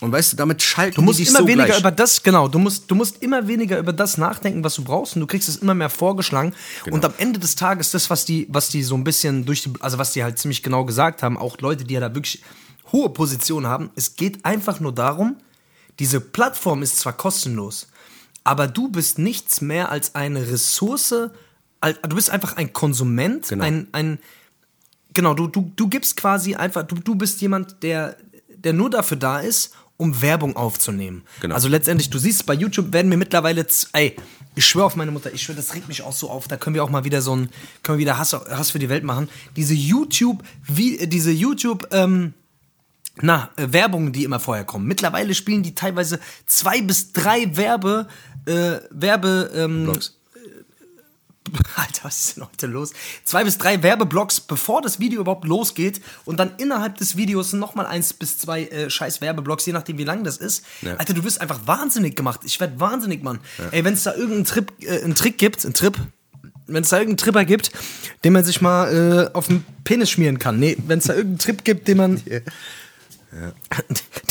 [SPEAKER 1] Und weißt du, damit schalten
[SPEAKER 2] du musst
[SPEAKER 1] die dich
[SPEAKER 2] immer
[SPEAKER 1] so
[SPEAKER 2] weniger
[SPEAKER 1] gleich.
[SPEAKER 2] über das genau. Du musst, du musst immer weniger über das nachdenken, was du brauchst, und du kriegst es immer mehr vorgeschlagen. Genau. Und am Ende des Tages das, was die, was die so ein bisschen durch die, also was die halt ziemlich genau gesagt haben, auch Leute, die ja da wirklich hohe Positionen haben. Es geht einfach nur darum, diese Plattform ist zwar kostenlos, aber du bist nichts mehr als eine Ressource. Du bist einfach ein Konsument, genau. ein, ein genau, du, du, du gibst quasi einfach, du, du bist jemand, der, der nur dafür da ist, um Werbung aufzunehmen. Genau. Also letztendlich, du siehst, bei YouTube werden mir mittlerweile, ey, ich schwöre auf meine Mutter, ich schwöre, das regt mich auch so auf. Da können wir auch mal wieder so ein, können wir wieder Hass, Hass für die Welt machen. Diese YouTube, wie, diese YouTube, ähm, na, äh, Werbungen, die immer vorher kommen. Mittlerweile spielen die teilweise zwei bis drei Werbe, äh, Werbe, ähm, Blogs. Alter, was ist denn heute los? Zwei bis drei Werbeblocks, bevor das Video überhaupt losgeht und dann innerhalb des Videos nochmal eins bis zwei äh, scheiß Werbeblocks, je nachdem wie lang das ist. Ja. Alter, du wirst einfach wahnsinnig gemacht. Ich werd wahnsinnig, Mann. Ja. Ey, wenn es da irgendeinen Trip, äh, einen Trick gibt, einen Trip, wenn es da irgendeinen Tripper gibt, den man sich mal äh, auf den Penis schmieren kann. Nee, wenn es da irgendeinen Trip gibt, den man ja.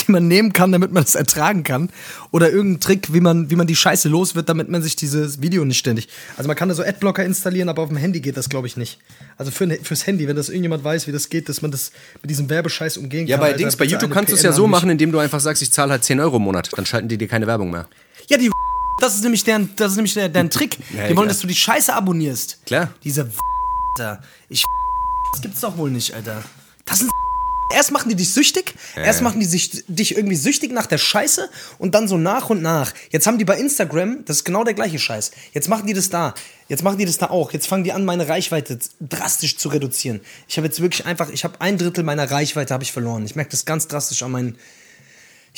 [SPEAKER 2] die man nehmen kann, damit man es ertragen kann. Oder irgendein Trick, wie man, wie man die Scheiße los wird, damit man sich dieses Video nicht ständig. Also man kann da so Adblocker installieren, aber auf dem Handy geht das, glaube ich, nicht. Also für, fürs Handy, wenn das irgendjemand weiß, wie das geht, dass man das mit diesem Werbescheiß umgehen
[SPEAKER 1] ja, kann. Ja, bei Dings, bei YouTube kannst du es ja so machen, indem du einfach sagst, ich zahle halt 10 Euro im Monat. Dann schalten die dir keine Werbung mehr.
[SPEAKER 2] Ja, die das ist nämlich deren, das ist nämlich der, deren Trick. Ja, die wollen, klar. dass du die Scheiße abonnierst.
[SPEAKER 1] Klar.
[SPEAKER 2] Diese Alter. Ich das gibt's doch wohl nicht, Alter. Das sind Erst machen die dich süchtig, ja. erst machen die sich, dich irgendwie süchtig nach der Scheiße und dann so nach und nach. Jetzt haben die bei Instagram, das ist genau der gleiche Scheiß. Jetzt machen die das da. Jetzt machen die das da auch. Jetzt fangen die an, meine Reichweite drastisch zu reduzieren. Ich habe jetzt wirklich einfach, ich habe ein Drittel meiner Reichweite habe ich verloren. Ich merke das ganz drastisch an meinen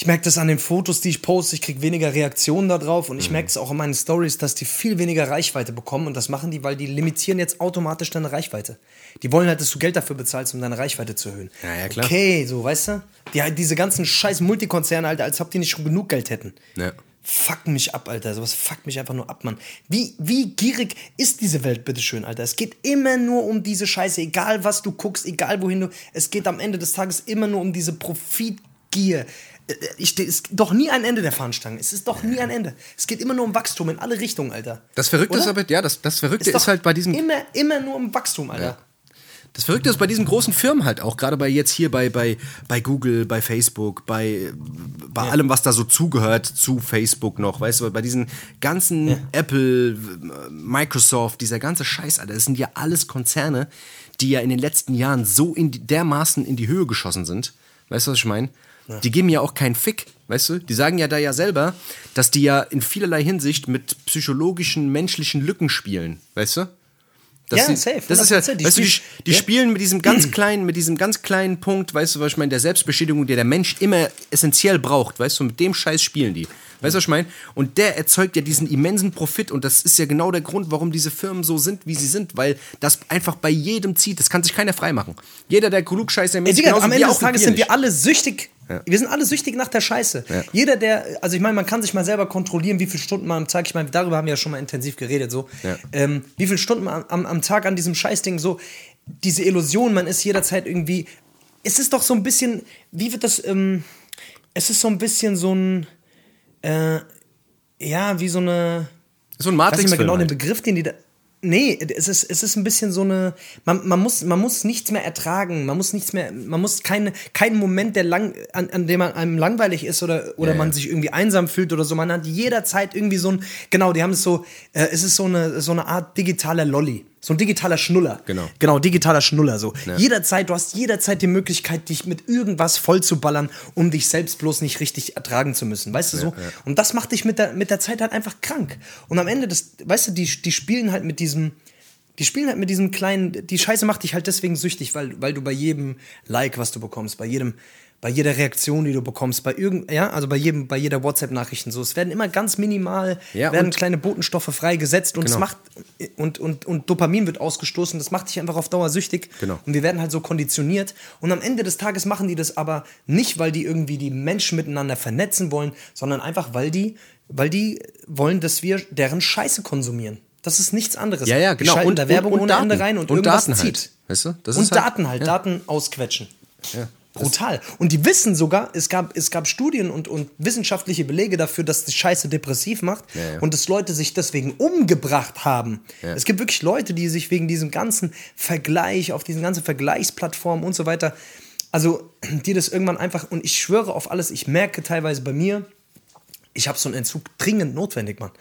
[SPEAKER 2] ich merke das an den Fotos, die ich poste, ich kriege weniger Reaktionen darauf und ich mhm. merke es auch an meinen Stories, dass die viel weniger Reichweite bekommen und das machen die, weil die limitieren jetzt automatisch deine Reichweite. Die wollen halt, dass du Geld dafür bezahlst, um deine Reichweite zu erhöhen.
[SPEAKER 1] Ja, ja, klar.
[SPEAKER 2] Okay, so, weißt du? Die, diese ganzen scheiß Multikonzerne, Alter, als ob die nicht schon genug Geld hätten.
[SPEAKER 1] Ja.
[SPEAKER 2] Fuck mich ab, Alter. Sowas fuckt mich einfach nur ab, Mann. Wie, wie gierig ist diese Welt, bitteschön, Alter? Es geht immer nur um diese Scheiße. Egal, was du guckst, egal, wohin du. Es geht am Ende des Tages immer nur um diese Profitgier. Ich, es ist doch nie ein Ende der Fahnenstange. Es ist doch nie ein Ende. Es geht immer nur um Wachstum in alle Richtungen, Alter.
[SPEAKER 1] Das Verrückte Oder? ist aber, ja, das, das Verrückte ist, ist halt bei diesem.
[SPEAKER 2] Immer, immer nur um Wachstum, Alter. Ja.
[SPEAKER 1] Das Verrückte ist bei diesen großen Firmen halt auch, gerade bei jetzt hier bei, bei, bei Google, bei Facebook, bei, bei ja. allem, was da so zugehört zu Facebook noch, weißt du, bei diesen ganzen ja. Apple, Microsoft, dieser ganze Scheiß, Alter, das sind ja alles Konzerne, die ja in den letzten Jahren so in die, dermaßen in die Höhe geschossen sind. Weißt du, was ich meine? Ja. Die geben ja auch keinen Fick, weißt du? Die sagen ja da ja selber, dass die ja in vielerlei Hinsicht mit psychologischen, menschlichen Lücken spielen, weißt du? Das
[SPEAKER 2] ja,
[SPEAKER 1] die,
[SPEAKER 2] safe.
[SPEAKER 1] Das ist ja, die weißt du, die, die ja. spielen mit diesem ganz kleinen, mit diesem ganz kleinen Punkt, weißt du, was ich meine, der Selbstbestätigung, der der Mensch immer essentiell braucht, weißt du, mit dem Scheiß spielen die. Weißt du, was ich meine? Und der erzeugt ja diesen immensen Profit und das ist ja genau der Grund, warum diese Firmen so sind, wie sie sind, weil das einfach bei jedem zieht. Das kann sich keiner freimachen. Jeder, der klugscheißer
[SPEAKER 2] Ey, Digga, am Ende des Tages sind wir alle süchtig ja. Wir sind alle süchtig nach der Scheiße. Ja. Jeder, der, also ich meine, man kann sich mal selber kontrollieren, wie viele Stunden man am Tag, ich meine, darüber haben wir ja schon mal intensiv geredet, so, ja. ähm, wie viele Stunden man am, am Tag an diesem Scheißding, so, diese Illusion, man ist jederzeit irgendwie, es ist doch so ein bisschen, wie wird das, ähm, es ist so ein bisschen so ein, äh, ja, wie so eine,
[SPEAKER 1] so ein Matrix. Ich weiß
[SPEAKER 2] nicht mehr genau halt. den Begriff, den die da, Nee, es ist, es ist ein bisschen so eine. Man, man, muss, man muss nichts mehr ertragen. Man muss nichts mehr. Man muss keine, keinen Moment, der lang, an, an dem man einem langweilig ist oder, oder ja, man ja. sich irgendwie einsam fühlt oder so. Man hat jederzeit irgendwie so ein. Genau, die haben es so. Äh, es ist so eine, so eine Art digitaler Lolly. So ein digitaler Schnuller.
[SPEAKER 1] Genau.
[SPEAKER 2] Genau, digitaler Schnuller. So. Ja. Jederzeit, du hast jederzeit die Möglichkeit, dich mit irgendwas vollzuballern, um dich selbst bloß nicht richtig ertragen zu müssen. Weißt du so? Ja, ja. Und das macht dich mit der, mit der Zeit halt einfach krank. Und am Ende des, weißt du, die, die spielen halt mit diesem, die spielen halt mit diesem kleinen, die Scheiße macht dich halt deswegen süchtig, weil, weil du bei jedem Like, was du bekommst, bei jedem, bei jeder Reaktion, die du bekommst, bei irgend, ja, also bei jedem, bei jeder WhatsApp-Nachrichten so. Es werden immer ganz minimal, ja, werden kleine Botenstoffe freigesetzt und genau. es macht, und, und, und Dopamin wird ausgestoßen, das macht dich einfach auf Dauer süchtig.
[SPEAKER 1] Genau.
[SPEAKER 2] Und wir werden halt so konditioniert. Und am Ende des Tages machen die das aber nicht, weil die irgendwie die Menschen miteinander vernetzen wollen, sondern einfach, weil die, weil die wollen, dass wir deren Scheiße konsumieren. Das ist nichts anderes.
[SPEAKER 1] Ja, ja, genau.
[SPEAKER 2] Die und, da Werbung und, und ohne
[SPEAKER 1] Daten.
[SPEAKER 2] Ende rein und,
[SPEAKER 1] und
[SPEAKER 2] irgendwas
[SPEAKER 1] Daten
[SPEAKER 2] zieht.
[SPEAKER 1] Halt. Weißt du?
[SPEAKER 2] Das und Daten halt, halt ja. Daten ausquetschen.
[SPEAKER 1] Ja.
[SPEAKER 2] Brutal. Und die wissen sogar, es gab, es gab Studien und, und wissenschaftliche Belege dafür, dass die Scheiße depressiv macht
[SPEAKER 1] ja, ja.
[SPEAKER 2] und dass Leute sich deswegen umgebracht haben. Ja. Es gibt wirklich Leute, die sich wegen diesem ganzen Vergleich, auf diesen ganzen Vergleichsplattformen und so weiter, also die das irgendwann einfach, und ich schwöre auf alles, ich merke teilweise bei mir, ich habe so einen Entzug dringend notwendig, Mann.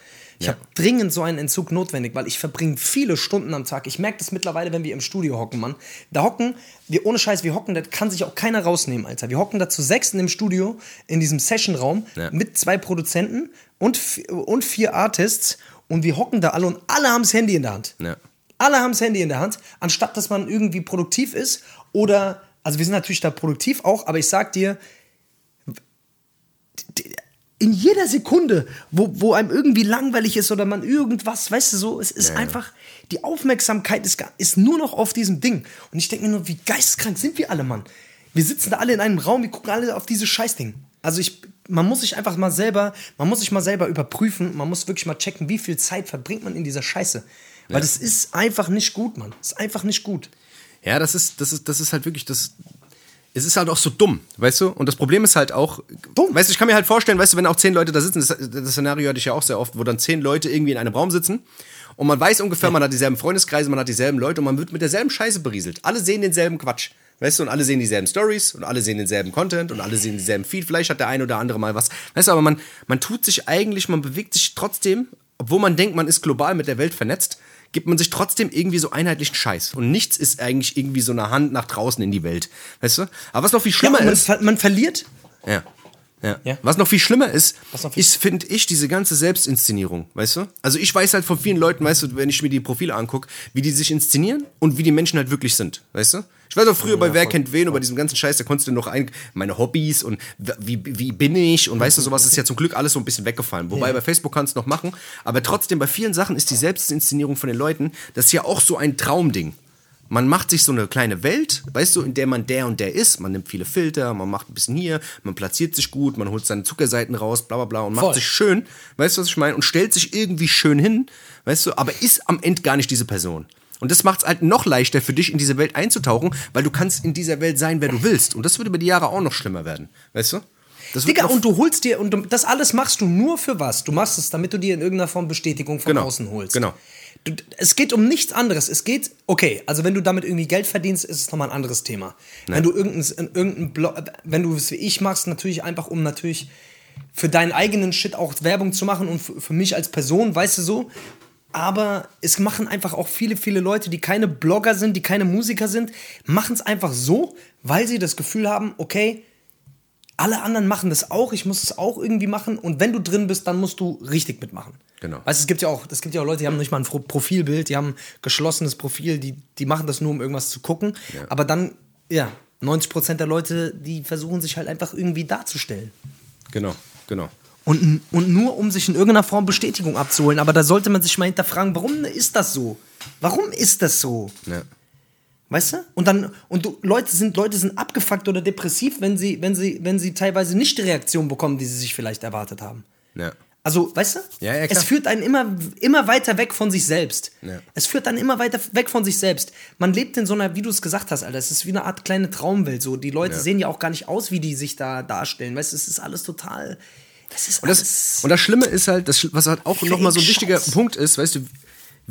[SPEAKER 2] Ich ja. habe dringend so einen Entzug notwendig, weil ich verbringe viele Stunden am Tag. Ich merke das mittlerweile, wenn wir im Studio hocken, Mann. Da hocken, wir ohne Scheiß, wir hocken, da kann sich auch keiner rausnehmen, Alter. Wir hocken da zu sechsten im Studio, in diesem Sessionraum, ja. mit zwei Produzenten und, und vier Artists und wir hocken da alle und alle haben das Handy in der Hand.
[SPEAKER 1] Ja.
[SPEAKER 2] Alle haben das Handy in der Hand, anstatt dass man irgendwie produktiv ist oder Also wir sind natürlich da produktiv auch, aber ich sag dir, in jeder Sekunde, wo, wo einem irgendwie langweilig ist oder man irgendwas, weißt du so, es ist ja. einfach, die Aufmerksamkeit ist, ist nur noch auf diesem Ding. Und ich denke mir nur, wie geisteskrank sind wir alle, Mann. Wir sitzen da alle in einem Raum, wir gucken alle auf dieses Scheißding. Also ich, man muss sich einfach mal selber, man muss sich mal selber überprüfen, man muss wirklich mal checken, wie viel Zeit verbringt man in dieser Scheiße. Weil ja. das ist einfach nicht gut, Mann. Das ist einfach nicht gut.
[SPEAKER 1] Ja, das ist, das ist, das ist halt wirklich, das, es ist halt auch so dumm, weißt du? Und das Problem ist halt auch, dumm. weißt du, ich kann mir halt vorstellen, weißt du, wenn auch zehn Leute da sitzen, das, das Szenario hatte ich ja auch sehr oft, wo dann zehn Leute irgendwie in einem Raum sitzen und man weiß ungefähr, man hat dieselben Freundeskreise, man hat dieselben Leute und man wird mit derselben Scheiße berieselt. Alle sehen denselben Quatsch. Weißt du, und alle sehen dieselben Stories und alle sehen denselben Content und alle sehen denselben Feed. Vielleicht hat der ein oder andere mal was. Weißt du, aber man, man tut sich eigentlich, man bewegt sich trotzdem, obwohl man denkt, man ist global mit der Welt vernetzt, gibt man sich trotzdem irgendwie so einheitlichen Scheiß. Und nichts ist eigentlich irgendwie so eine Hand nach draußen in die Welt. Weißt du? Aber was noch viel schlimmer ja,
[SPEAKER 2] man,
[SPEAKER 1] ist.
[SPEAKER 2] Man verliert.
[SPEAKER 1] Ja. Ja. ja. Was noch viel schlimmer ist, ist, finde ich, diese ganze Selbstinszenierung, weißt du? Also ich weiß halt von vielen Leuten, weißt du, wenn ich mir die Profile angucke, wie die sich inszenieren und wie die Menschen halt wirklich sind, weißt du? Ich weiß auch früher ja, bei Wer voll, kennt wen, voll. über diesem ganzen Scheiß, da konntest du noch ein, meine Hobbys und wie, wie bin ich und weißt du, sowas ist ja zum Glück alles so ein bisschen weggefallen. Wobei ja. bei Facebook kannst du noch machen, aber trotzdem bei vielen Sachen ist die Selbstinszenierung von den Leuten, das ist ja auch so ein Traumding. Man macht sich so eine kleine Welt, weißt du, in der man der und der ist. Man nimmt viele Filter, man macht ein bisschen hier, man platziert sich gut, man holt seine Zuckerseiten raus, bla bla bla und macht Voll. sich schön, weißt du, was ich meine? Und stellt sich irgendwie schön hin, weißt du, aber ist am Ende gar nicht diese Person. Und das macht es halt noch leichter für dich, in diese Welt einzutauchen, weil du kannst in dieser Welt sein, wer du willst. Und das wird über die Jahre auch noch schlimmer werden, weißt du?
[SPEAKER 2] Digga, und du holst dir, und du, das alles machst du nur für was? Du machst es, damit du dir in irgendeiner Form Bestätigung von
[SPEAKER 1] genau,
[SPEAKER 2] außen holst.
[SPEAKER 1] Genau.
[SPEAKER 2] Du, es geht um nichts anderes. Es geht, okay, also wenn du damit irgendwie Geld verdienst, ist es nochmal ein anderes Thema. Nee. Wenn du irgendein, irgendein Blog, wenn du es wie ich machst, natürlich einfach um natürlich für deinen eigenen Shit auch Werbung zu machen und für, für mich als Person, weißt du so. Aber es machen einfach auch viele, viele Leute, die keine Blogger sind, die keine Musiker sind, machen es einfach so, weil sie das Gefühl haben, okay, alle anderen machen das auch, ich muss es auch irgendwie machen und wenn du drin bist, dann musst du richtig mitmachen.
[SPEAKER 1] Genau.
[SPEAKER 2] Weißt du, es gibt ja auch, es gibt ja auch Leute, die haben nicht mal ein Profilbild, die haben ein geschlossenes Profil, die, die machen das nur, um irgendwas zu gucken. Ja. Aber dann, ja, 90% der Leute, die versuchen sich halt einfach irgendwie darzustellen.
[SPEAKER 1] Genau, genau.
[SPEAKER 2] Und, und nur, um sich in irgendeiner Form Bestätigung abzuholen. Aber da sollte man sich mal hinterfragen, warum ist das so? Warum ist das so? Ja. Weißt du? Und dann, und du, Leute sind, Leute sind abgefuckt oder depressiv, wenn sie, wenn sie, wenn sie teilweise nicht die Reaktion bekommen, die sie sich vielleicht erwartet haben.
[SPEAKER 1] Ja.
[SPEAKER 2] Also, weißt du?
[SPEAKER 1] Ja, ja,
[SPEAKER 2] es führt einen immer, immer weiter weg von sich selbst. Ja. Es führt dann immer weiter weg von sich selbst. Man lebt in so einer, wie du es gesagt hast, Alter, es ist wie eine Art kleine Traumwelt. So, die Leute sehen ja auch gar nicht aus, wie die sich da darstellen. Weißt du, es ist alles total.
[SPEAKER 1] Das ist und, das, und das Schlimme ist halt, das, was halt auch nochmal so ein wichtiger Punkt ist, weißt du,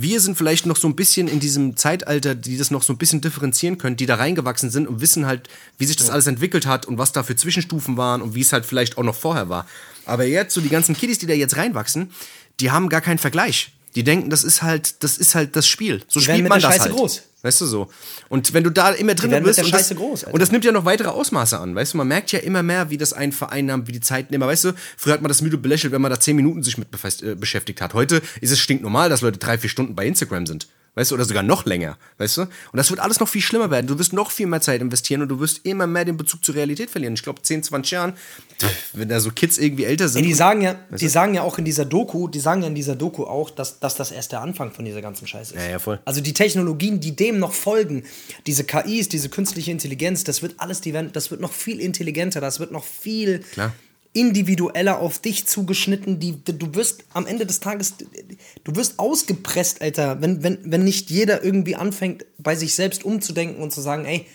[SPEAKER 1] wir sind vielleicht noch so ein bisschen in diesem Zeitalter, die das noch so ein bisschen differenzieren können, die da reingewachsen sind und wissen halt, wie sich das alles entwickelt hat und was da für Zwischenstufen waren und wie es halt vielleicht auch noch vorher war. Aber jetzt, so die ganzen Kiddies, die da jetzt reinwachsen, die haben gar keinen Vergleich. Die denken, das ist halt, das ist halt das Spiel. So die spielt man das Scheiße halt. groß. Weißt du so? Und wenn du da immer drin bist und das, groß, und das, nimmt ja noch weitere Ausmaße an, weißt du? Man merkt ja immer mehr, wie das einen vereinnahmt, wie die Zeiten immer, weißt du? Früher hat man das müde belächelt, wenn man da zehn Minuten sich mit äh, beschäftigt hat. Heute ist es stinknormal, dass Leute drei, vier Stunden bei Instagram sind weißt du, oder sogar noch länger, weißt du? Und das wird alles noch viel schlimmer werden. Du wirst noch viel mehr Zeit investieren und du wirst immer mehr den Bezug zur Realität verlieren. Ich glaube, 10, 20 Jahren, wenn da so Kids irgendwie älter sind.
[SPEAKER 2] Ja, die sagen ja, die sagen ja auch in dieser Doku, die sagen ja in dieser Doku auch, dass, dass das erst der Anfang von dieser ganzen Scheiße ist.
[SPEAKER 1] Ja, ja, voll.
[SPEAKER 2] Also die Technologien, die dem noch folgen, diese KIs, diese künstliche Intelligenz, das wird alles, die werden, das wird noch viel intelligenter, das wird noch viel.
[SPEAKER 1] Klar
[SPEAKER 2] individueller auf dich zugeschnitten. Die, du wirst am Ende des Tages, du wirst ausgepresst, Alter, wenn, wenn, wenn nicht jeder irgendwie anfängt, bei sich selbst umzudenken und zu sagen, ey,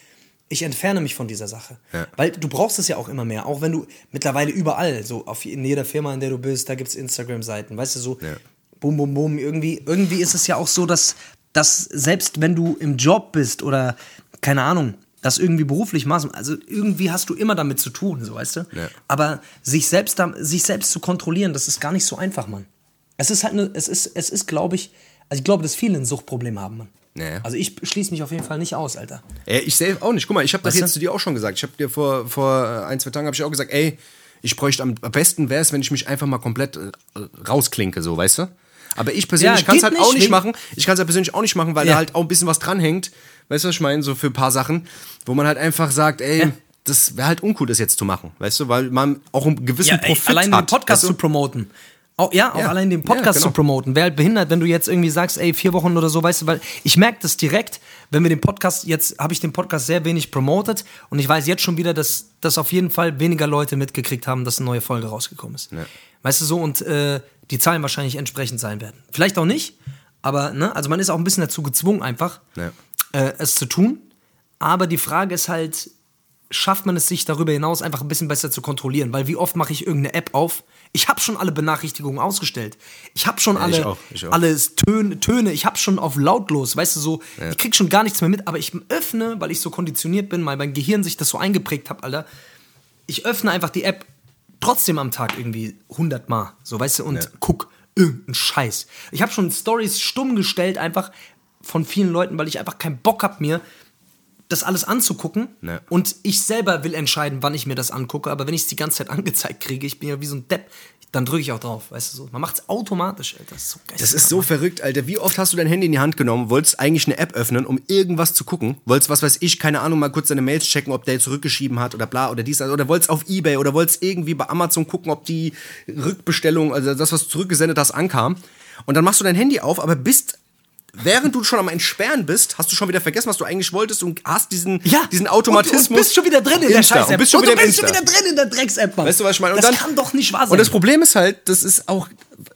[SPEAKER 2] ich entferne mich von dieser Sache. Ja. Weil du brauchst es ja auch immer mehr. Auch wenn du mittlerweile überall, so auf, in jeder Firma, in der du bist, da gibt es Instagram-Seiten, weißt du, so ja. bum, bum, bum. Irgendwie, irgendwie ist es ja auch so, dass, dass selbst wenn du im Job bist oder keine Ahnung, das irgendwie beruflich machst, also irgendwie hast du immer damit zu tun, so weißt du.
[SPEAKER 1] Ja.
[SPEAKER 2] Aber sich selbst, sich selbst zu kontrollieren, das ist gar nicht so einfach, Mann. Es ist halt, ne, es ist, es ist, glaube ich, also ich glaube, dass viele ein Suchtproblem haben, Mann.
[SPEAKER 1] Ja.
[SPEAKER 2] Also ich schließe mich auf jeden Fall nicht aus, Alter.
[SPEAKER 1] Ja, ich selbst auch nicht. Guck mal, ich habe das jetzt zu dir auch schon gesagt. Ich habe dir vor, vor ein, zwei Tagen habe ich auch gesagt, ey, ich bräuchte am besten wäre es, wenn ich mich einfach mal komplett äh, rausklinke, so, weißt du? Aber ich persönlich
[SPEAKER 2] Ja,
[SPEAKER 1] kann es halt auch
[SPEAKER 2] nicht,
[SPEAKER 1] nicht
[SPEAKER 2] wegen-
[SPEAKER 1] machen. Ich kann es halt persönlich auch nicht machen, weil
[SPEAKER 2] Ja.
[SPEAKER 1] da halt auch ein bisschen was dranhängt. Weißt du, was ich meine? So für ein paar Sachen, wo man halt einfach sagt, ey,
[SPEAKER 2] Ja.
[SPEAKER 1] das wäre halt uncool, das jetzt zu machen. Weißt du, weil man auch einen gewissen
[SPEAKER 2] Ja, ey,
[SPEAKER 1] Profit
[SPEAKER 2] allein
[SPEAKER 1] hat.
[SPEAKER 2] den Podcast
[SPEAKER 1] weißt du?
[SPEAKER 2] zu promoten. Auch, ja, auch
[SPEAKER 1] Ja.
[SPEAKER 2] allein den
[SPEAKER 1] Ja,
[SPEAKER 2] Podcast
[SPEAKER 1] genau.
[SPEAKER 2] zu promoten. Wäre halt behindert, wenn du jetzt irgendwie sagst, ey, vier Wochen oder so, weißt du, weil ich merke das direkt, wenn wir den Podcast, jetzt habe ich den Podcast sehr wenig promotet und ich weiß jetzt schon wieder, dass, dass auf jeden Fall weniger Leute mitgekriegt haben, dass eine neue Folge rausgekommen ist. Weißt du so, und äh, die Zahlen wahrscheinlich entsprechend sein werden. Vielleicht auch nicht, aber, ne, also man ist auch ein bisschen dazu gezwungen, einfach
[SPEAKER 1] Ja.
[SPEAKER 2] äh, es zu tun. Aber die Frage ist halt, schafft man es sich darüber hinaus einfach ein bisschen besser zu kontrollieren? Weil wie oft mache ich irgendeine App auf? Ich habe schon alle Benachrichtigungen ausgestellt. Ich habe schon
[SPEAKER 1] ich
[SPEAKER 2] alle,
[SPEAKER 1] auch, ich auch.
[SPEAKER 2] alle Töne, Töne, ich habe schon auf lautlos, weißt du so, ich krieg schon gar nichts mehr mit, aber ich öffne, weil ich so konditioniert bin, weil mein Gehirn sich das so eingeprägt hat, Alter. Ich öffne einfach die App trotzdem am Tag irgendwie 100 Mal, so weißt du, und
[SPEAKER 1] Ja.
[SPEAKER 2] guck irgendeinen Scheiß. Ich habe schon Stories stumm gestellt einfach von vielen Leuten, weil ich einfach keinen Bock hab mir das alles anzugucken
[SPEAKER 1] Ja.
[SPEAKER 2] und ich selber will entscheiden, wann ich mir das angucke, aber wenn ich es die ganze Zeit angezeigt kriege, ich bin ja wie so ein Depp, dann drücke ich auch drauf, weißt du so. Man macht es automatisch, Alter. Das ist so geil.
[SPEAKER 1] Das ist so verrückt, Alter. Wie oft hast du dein Handy in die Hand genommen, wolltest eigentlich eine App öffnen, um irgendwas zu gucken? Wolltest, was weiß ich, keine Ahnung, mal kurz deine Mails checken, ob der zurückgeschrieben hat oder bla oder dies, oder wolltest auf Ebay oder wolltest irgendwie bei Amazon gucken, ob die Rückbestellung, also das, was zurückgesendet hast, ankam. Und dann machst du dein Handy auf, aber bist, während du schon am Entsperren bist, hast du schon wieder vergessen, was du eigentlich wolltest und hast diesen, diesen Automatismus.
[SPEAKER 2] Und, und bist schon wieder drin in der Scheiß-App.
[SPEAKER 1] Und bist schon
[SPEAKER 2] Und
[SPEAKER 1] wieder
[SPEAKER 2] du bist schon wieder drin in der Drecks-App, Mann.
[SPEAKER 1] Weißt du, was ich meine? Und
[SPEAKER 2] das
[SPEAKER 1] dann-
[SPEAKER 2] kann doch nicht wahr sein.
[SPEAKER 1] Und das Problem ist halt, das ist auch,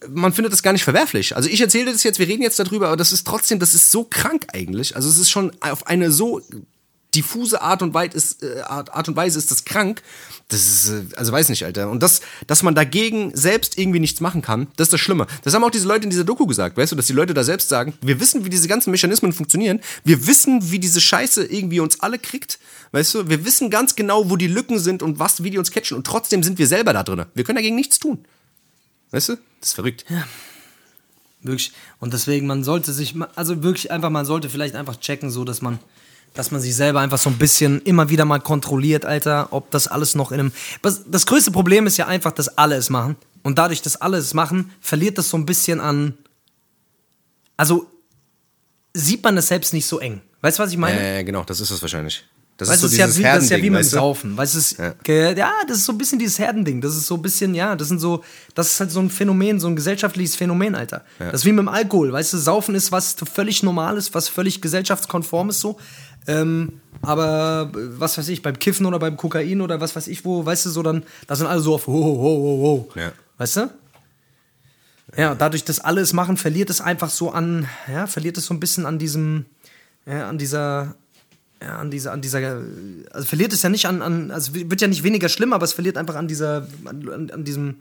[SPEAKER 1] man findet das gar nicht verwerflich. Also ich erzähle das jetzt, wir reden jetzt darüber, aber das ist trotzdem, das ist so krank eigentlich. Also es ist schon auf eine so diffuse Art und, Weise ist, äh, Art, Art und Weise ist das krank. Das ist, äh, also weiß nicht, Alter. Und das, dass man dagegen selbst irgendwie nichts machen kann, das ist das Schlimme. Das haben auch diese Leute in dieser Doku gesagt, weißt du, dass die Leute da selbst sagen, wir wissen, wie diese ganzen Mechanismen funktionieren. Wir wissen, wie diese Scheiße irgendwie uns alle kriegt. Weißt du, wir wissen ganz genau, wo die Lücken sind und was, wie die uns catchen. Und trotzdem sind wir selber da drin. Wir können dagegen nichts tun. Weißt du? Das ist verrückt.
[SPEAKER 2] Wirklich. Und deswegen, man sollte sich, also wirklich einfach, man sollte vielleicht einfach checken, so dass man, dass man sich selber einfach so ein bisschen immer wieder mal kontrolliert, Alter, ob das alles noch in einem. Das größte Problem ist ja einfach, dass alle es machen. Und dadurch, dass alle es machen, verliert das so ein bisschen an. Also sieht man es selbst nicht so eng. Weißt du, was ich meine?
[SPEAKER 1] Äh, genau, das ist es wahrscheinlich. Das
[SPEAKER 2] Weißt du,
[SPEAKER 1] ist so
[SPEAKER 2] ist ja wie, das ist ja wie mit dem? Saufen. Weißt ist,
[SPEAKER 1] Ja.
[SPEAKER 2] ja, das ist so ein bisschen dieses Herdending. Das ist so ein bisschen, ja, das sind so, das ist halt so ein Phänomen, so ein gesellschaftliches Phänomen, Alter. Das ist wie mit dem Alkohol. Weißt du, Saufen ist was völlig Normales, was völlig gesellschaftskonform ist so. Ähm, aber was weiß ich, beim Kiffen oder beim Kokain oder was weiß ich wo, weißt du, so dann, da sind alle so auf ho, ho, ho, ho, ho.
[SPEAKER 1] Ja.
[SPEAKER 2] Weißt du? Ja, dadurch, dass alle es machen, verliert es einfach so an, ja, verliert es so ein bisschen an diesem, ja, an dieser, ja, an dieser, an dieser, also verliert es ja nicht an, an also wird ja nicht weniger schlimm, aber es verliert einfach an dieser, an, an, diesem,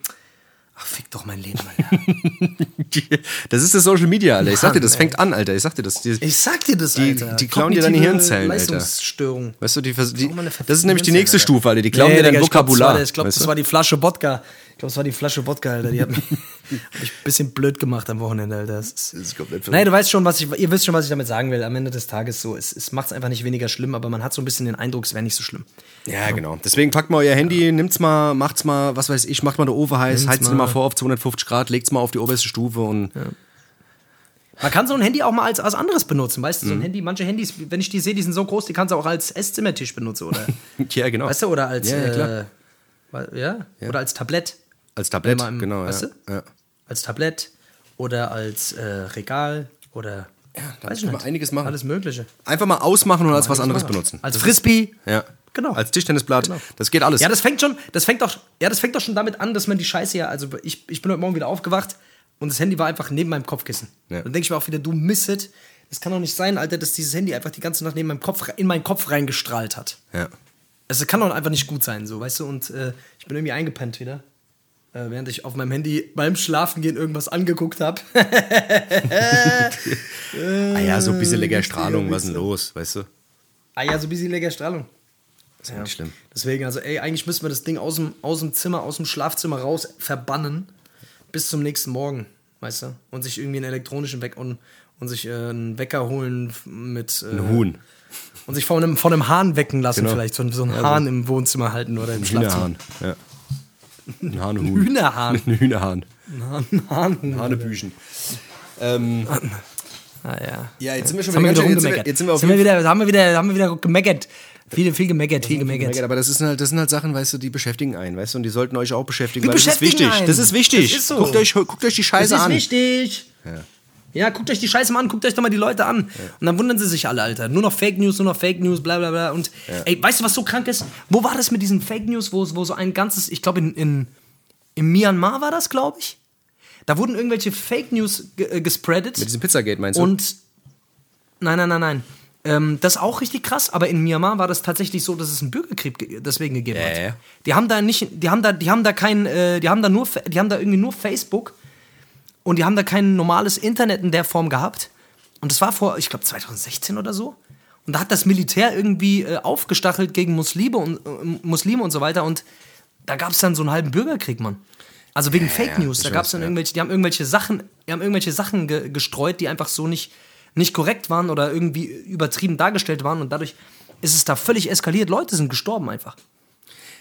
[SPEAKER 2] ach, fick doch mein Leben, Alter.
[SPEAKER 1] Das ist das Social Media, Alter. Ich sag dir, das fängt an, Alter. Ich sag dir das. Die,
[SPEAKER 2] Ich sag dir das,
[SPEAKER 1] Die-
[SPEAKER 2] Alter.
[SPEAKER 1] die klauen dir deine Hirnzellen, Alter. Weißt du, die, die, das ist nämlich die nächste. Stufe, Alter. Die klauen dir
[SPEAKER 2] Nee,
[SPEAKER 1] dein
[SPEAKER 2] ich glaub,
[SPEAKER 1] Vokabular.
[SPEAKER 2] Das war, ich glaube,
[SPEAKER 1] weißt
[SPEAKER 2] das
[SPEAKER 1] du?
[SPEAKER 2] war die Flasche Wodka. Ich glaube, das war die Flasche Wodka, Alter. Die hat mich, ein bisschen blöd gemacht am Wochenende, Alter. Das ist,
[SPEAKER 1] Das ist komplett.
[SPEAKER 2] Nein, du weißt schon, was ich, ihr wisst schon, was ich damit sagen will. Am Ende des Tages so, es, es macht es einfach nicht weniger schlimm, aber man hat so ein bisschen den Eindruck, es wäre nicht so schlimm.
[SPEAKER 1] Ja, genau. Deswegen packt mal euer Handy, nimmt's mal, macht's mal, was weiß ich, macht mal eine Ofen heiß, heizt es
[SPEAKER 2] mal.
[SPEAKER 1] mal vor auf 250 Grad, legt's mal auf die oberste Stufe und
[SPEAKER 2] Man kann so ein Handy auch mal als, als anderes benutzen, weißt
[SPEAKER 1] Mhm.
[SPEAKER 2] du? So ein Handy, manche Handys, wenn ich die sehe, die sind so groß, die kannst du auch als Esszimmertisch benutzen, oder?
[SPEAKER 1] ja, genau.
[SPEAKER 2] weißt du, oder als,
[SPEAKER 1] Ja, ja,
[SPEAKER 2] äh, ja? oder als Tablett.
[SPEAKER 1] Als Tablett,
[SPEAKER 2] im-
[SPEAKER 1] genau.
[SPEAKER 2] weißt
[SPEAKER 1] ja.
[SPEAKER 2] du?
[SPEAKER 1] Ja.
[SPEAKER 2] Als Tablett oder als äh, Regal oder. Ja,
[SPEAKER 1] da kann man einiges machen.
[SPEAKER 2] Alles Mögliche.
[SPEAKER 1] Einfach mal ausmachen und als was anderes
[SPEAKER 2] machen.
[SPEAKER 1] benutzen.
[SPEAKER 2] Als Frisbee.
[SPEAKER 1] Ja.
[SPEAKER 2] Genau.
[SPEAKER 1] Als Tischtennisblatt.
[SPEAKER 2] Genau.
[SPEAKER 1] Das geht alles.
[SPEAKER 2] Ja, das fängt schon, das fängt doch, ja, das fängt doch schon damit an, dass man die Scheiße ja, also ich, ich bin heute Morgen wieder aufgewacht und das Handy war einfach neben meinem Kopfkissen.
[SPEAKER 1] Ja.
[SPEAKER 2] Dann denke ich mir auch wieder, du Misset, das kann doch nicht sein, Alter, dass dieses Handy einfach die ganze Nacht neben meinem Kopf, in meinen Kopf reingestrahlt hat.
[SPEAKER 1] ja.
[SPEAKER 2] Also kann doch einfach nicht gut sein, so, weißt du, und äh, ich bin irgendwie eingepennt wieder. Äh, während ich auf meinem Handy beim Schlafengehen irgendwas angeguckt habe.
[SPEAKER 1] Ah ja, so ein bisschen lecker Strahlung, was ist denn los, weißt du?
[SPEAKER 2] ah ja, so ein bisschen lecker Strahlung.
[SPEAKER 1] Das ist ja nicht schlimm.
[SPEAKER 2] Deswegen, also ey, eigentlich müssten wir das Ding aus dem, aus dem Zimmer, aus dem Schlafzimmer raus verbannen bis zum nächsten Morgen, weißt du? Und sich irgendwie einen elektronischen Weck und, und sich äh, einen Wecker holen mit. Äh,
[SPEAKER 1] Ein Huhn.
[SPEAKER 2] Und sich von einem, von einem Hahn wecken lassen,
[SPEAKER 1] Genau.
[SPEAKER 2] vielleicht. So, so einen Hahn im Wohnzimmer halten oder im Schlafzimmer.
[SPEAKER 1] Ja. Ein Hahnhuhn.
[SPEAKER 2] Hühnerhahn.
[SPEAKER 1] Ein Hühnerhahn.
[SPEAKER 2] Ein Hahn.
[SPEAKER 1] Hanebüchen. Ähm,
[SPEAKER 2] Ah, ja.
[SPEAKER 1] ja, jetzt sind wir schon
[SPEAKER 2] Jetzt wieder
[SPEAKER 1] schön- jetzt sind wir-. Jetzt sind wir auf
[SPEAKER 2] Sind wir
[SPEAKER 1] jeden
[SPEAKER 2] wieder, haben wir wieder, haben wir wieder gemeckert. Viel, viel gemeckert, viel gemeckert.
[SPEAKER 1] Aber das, ist halt, das sind halt Sachen, weißt du, die beschäftigen einen, weißt du, und die sollten euch auch beschäftigen,
[SPEAKER 2] Die
[SPEAKER 1] weil das ist
[SPEAKER 2] beschäftigen
[SPEAKER 1] wichtig.
[SPEAKER 2] einen.
[SPEAKER 1] Das ist wichtig.
[SPEAKER 2] Das ist so.
[SPEAKER 1] guckt, euch, guckt euch die Scheiße
[SPEAKER 2] Das ist
[SPEAKER 1] an.
[SPEAKER 2] wichtig. Ja. Guckt euch die Scheiße mal an, guckt euch doch mal die Leute an. Und dann wundern sie sich alle, Alter. Nur noch Fake News, nur noch Fake News, bla bla bla. Und ey, weißt du, was so krank ist? Wo war das mit diesen Fake News, wo, wo so ein ganzes, ich glaube in, in, in Myanmar war das, glaube ich. Da wurden irgendwelche Fake News äh, gespreadet.
[SPEAKER 1] Mit diesem Pizzagate meinst du?
[SPEAKER 2] Und nein, nein, nein, nein. Ähm, das ist auch richtig krass, aber in Myanmar war das tatsächlich so, dass es einen Bürgerkrieg ge- deswegen gegeben
[SPEAKER 1] Ja,
[SPEAKER 2] hat.
[SPEAKER 1] ja.
[SPEAKER 2] Die haben da nicht, die haben da, die haben da kein, äh, die haben da nur, die haben da irgendwie nur Facebook und die haben da kein normales Internet in der Form gehabt. Und das war vor, ich glaube 2016 oder so. Und da hat das Militär irgendwie äh, aufgestachelt gegen Muslime und äh, Muslime und so weiter. Und da gab es dann so einen halben Bürgerkrieg, Mann. Also wegen Fake
[SPEAKER 1] ja,
[SPEAKER 2] News.
[SPEAKER 1] ich
[SPEAKER 2] Da gab es dann irgendwelche, die haben irgendwelche Sachen, die haben irgendwelche Sachen ge gestreut, die einfach so nicht, nicht korrekt waren oder irgendwie übertrieben dargestellt waren. Und dadurch ist es da völlig eskaliert. Leute sind gestorben einfach.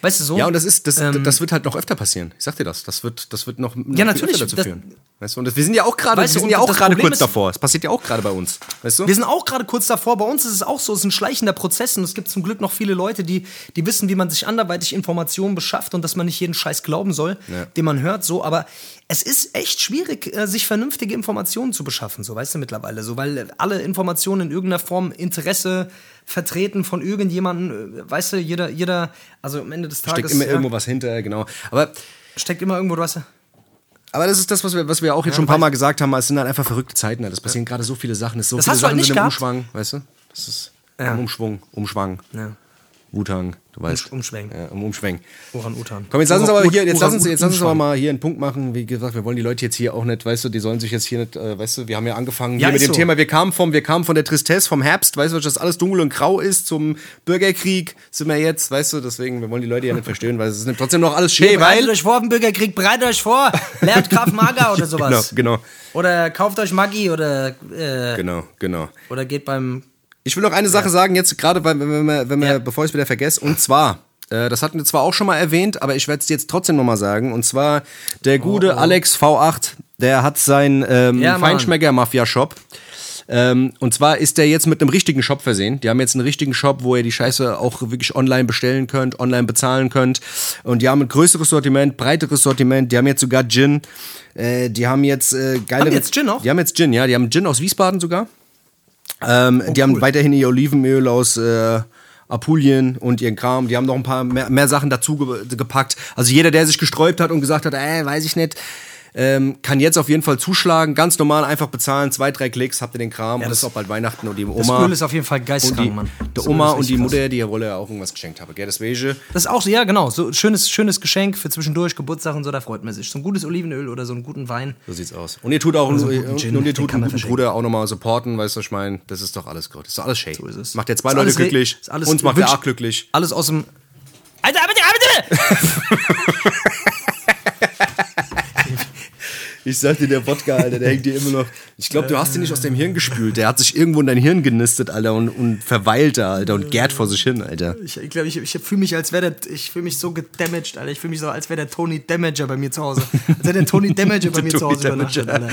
[SPEAKER 2] Weißt du so?
[SPEAKER 1] Ja, und das ist, das,
[SPEAKER 2] Ähm,
[SPEAKER 1] das wird halt noch öfter passieren. Ich sag dir das. Das wird, das wird noch, noch
[SPEAKER 2] Ja, natürlich.
[SPEAKER 1] öfter dazu
[SPEAKER 2] Das-
[SPEAKER 1] führen. Weißt du, und das, wir sind ja auch gerade,
[SPEAKER 2] Weißt du,
[SPEAKER 1] sind ja auch gerade kurz
[SPEAKER 2] ist-
[SPEAKER 1] davor. Es passiert ja auch gerade bei uns. Weißt du?
[SPEAKER 2] Wir sind auch gerade kurz davor. Bei uns ist es auch so, es ist ein schleichender Prozess und es gibt zum Glück noch viele Leute, die, die wissen, wie man sich anderweitig Informationen beschafft und dass man nicht jeden Scheiß glauben soll,
[SPEAKER 1] Ja.
[SPEAKER 2] den man hört. So, aber es ist echt schwierig, äh, sich vernünftige Informationen zu beschaffen, so weißt du mittlerweile, so weil alle Informationen in irgendeiner Form Interesse vertreten von irgendjemandem, äh, weißt du, jeder, jeder, also am Ende des Tages
[SPEAKER 1] Steckt immer
[SPEAKER 2] ja,
[SPEAKER 1] irgendwo was hinter, genau. Aber
[SPEAKER 2] steckt immer irgendwo, weißt du.
[SPEAKER 1] Aber das ist das, was wir, was wir auch jetzt schon ein paar Mal gesagt haben. Es sind halt einfach verrückte Zeiten. Es passieren gerade so viele Sachen. Es ist so
[SPEAKER 2] Das
[SPEAKER 1] viele
[SPEAKER 2] hast du halt
[SPEAKER 1] Sachen
[SPEAKER 2] nicht
[SPEAKER 1] sind im
[SPEAKER 2] gehabt.
[SPEAKER 1] Umschwang, weißt du? Das ist
[SPEAKER 2] Ja.
[SPEAKER 1] im Umschwung, Umschwang,
[SPEAKER 2] Ja.
[SPEAKER 1] Wutang, du weißt.
[SPEAKER 2] Umschwenken.
[SPEAKER 1] Ja, im Umschwenk.
[SPEAKER 2] Uran-Utan.
[SPEAKER 1] Komm, jetzt lass uns aber hier, jetzt lass uns, jetzt lass uns aber mal hier einen Punkt machen. Wie gesagt, wir wollen die Leute jetzt hier auch nicht, weißt du, die sollen sich jetzt hier nicht, äh, weißt du, wir haben ja angefangen
[SPEAKER 2] Ja,
[SPEAKER 1] hier mit dem
[SPEAKER 2] so.
[SPEAKER 1] Thema, wir kamen vom, wir kamen von der Tristesse, vom Herbst, weißt du, dass alles dunkel und grau ist, zum Bürgerkrieg sind wir jetzt, weißt du, deswegen, wir wollen die Leute ja nicht verstehen, weil es ist trotzdem noch alles schön,
[SPEAKER 2] Bereitet
[SPEAKER 1] weil.
[SPEAKER 2] euch vor auf den Bürgerkrieg, bereitet euch vor. Lernt Krav Maga oder sowas.
[SPEAKER 1] Genau, genau,
[SPEAKER 2] Oder kauft euch Maggi oder, äh,
[SPEAKER 1] genau, genau.
[SPEAKER 2] oder geht beim.
[SPEAKER 1] Ich will noch eine Sache sagen, jetzt gerade, wenn wir, wenn wir,
[SPEAKER 2] Ja.
[SPEAKER 1] bevor ich es wieder vergesse, und zwar, äh, das hatten wir zwar auch schon mal erwähnt, aber ich werde es jetzt trotzdem nochmal sagen, und zwar der gute Alex V8, der hat seinen ähm,
[SPEAKER 2] Oh, Ja.
[SPEAKER 1] Feinschmecker-Mafia-Shop. Ähm, und zwar ist der jetzt mit einem richtigen Shop versehen. Die haben jetzt einen richtigen Shop, wo ihr die Scheiße auch wirklich online bestellen könnt, online bezahlen könnt. Und die haben ein größeres Sortiment, breiteres Sortiment. Die haben jetzt sogar Gin. Äh, die haben jetzt äh, geile.
[SPEAKER 2] Haben jetzt Gin auch?
[SPEAKER 1] Die haben jetzt Gin, ja. Die haben Gin aus Wiesbaden sogar. Ähm, die haben weiterhin ihr Olivenöl aus äh, Apulien und ihren Kram. Die haben noch ein paar mehr, mehr Sachen dazu ge gepackt. Also jeder, der sich gesträubt hat und gesagt hat, äh, weiß ich nicht, ähm, kann jetzt auf jeden Fall zuschlagen. Ganz normal einfach bezahlen. Zwei, drei Klicks, habt ihr den Kram. und
[SPEAKER 2] das-
[SPEAKER 1] das ist auch bald Weihnachten und die
[SPEAKER 2] Das
[SPEAKER 1] Oma.
[SPEAKER 2] Öl ist auf jeden Fall
[SPEAKER 1] und die,
[SPEAKER 2] geistkrank, Mann.
[SPEAKER 1] der
[SPEAKER 2] Das
[SPEAKER 1] Oma und die
[SPEAKER 2] richtig krass.
[SPEAKER 1] Mutter, die ihr wolle ja auch irgendwas geschenkt haben. Gell, deswegen.
[SPEAKER 2] Das ist auch so, ja, genau. So schönes, schönes Geschenk für zwischendurch, Geburtstag und so, da freut man sich. So ein gutes Olivenöl oder so einen guten Wein.
[SPEAKER 1] So sieht's aus. Und ihr tut auch
[SPEAKER 2] so einen
[SPEAKER 1] und,
[SPEAKER 2] guten
[SPEAKER 1] und,
[SPEAKER 2] Gin,
[SPEAKER 1] ihr tut einen. Bruder auch nochmal supporten, weißt du, was ich meine? Das ist doch alles gut. Das ist doch alles schön.
[SPEAKER 2] So ist es.
[SPEAKER 1] Macht ihr zwei Leute
[SPEAKER 2] re-
[SPEAKER 1] glücklich. uns macht ihr auch glücklich.
[SPEAKER 2] Alles aus dem. Alter, bitte, bitte!
[SPEAKER 1] Ich sag dir, der Wodka, Alter, der hängt dir immer noch. Ich glaube, du hast ihn nicht aus deinem Hirn gespült. Der hat sich irgendwo in dein Hirn genistet, Alter, und, und verweilt da, Alter, und gärt vor sich hin, Alter.
[SPEAKER 2] Ich, glaube, ich, ich fühle mich, als wäre der. Ich fühle mich so gedamaged, Alter. Ich fühle mich so, als wäre der Tony Damager bei mir zu Hause. Als hätte der Tony Damager bei mir zu Hause übernachtet, Alter.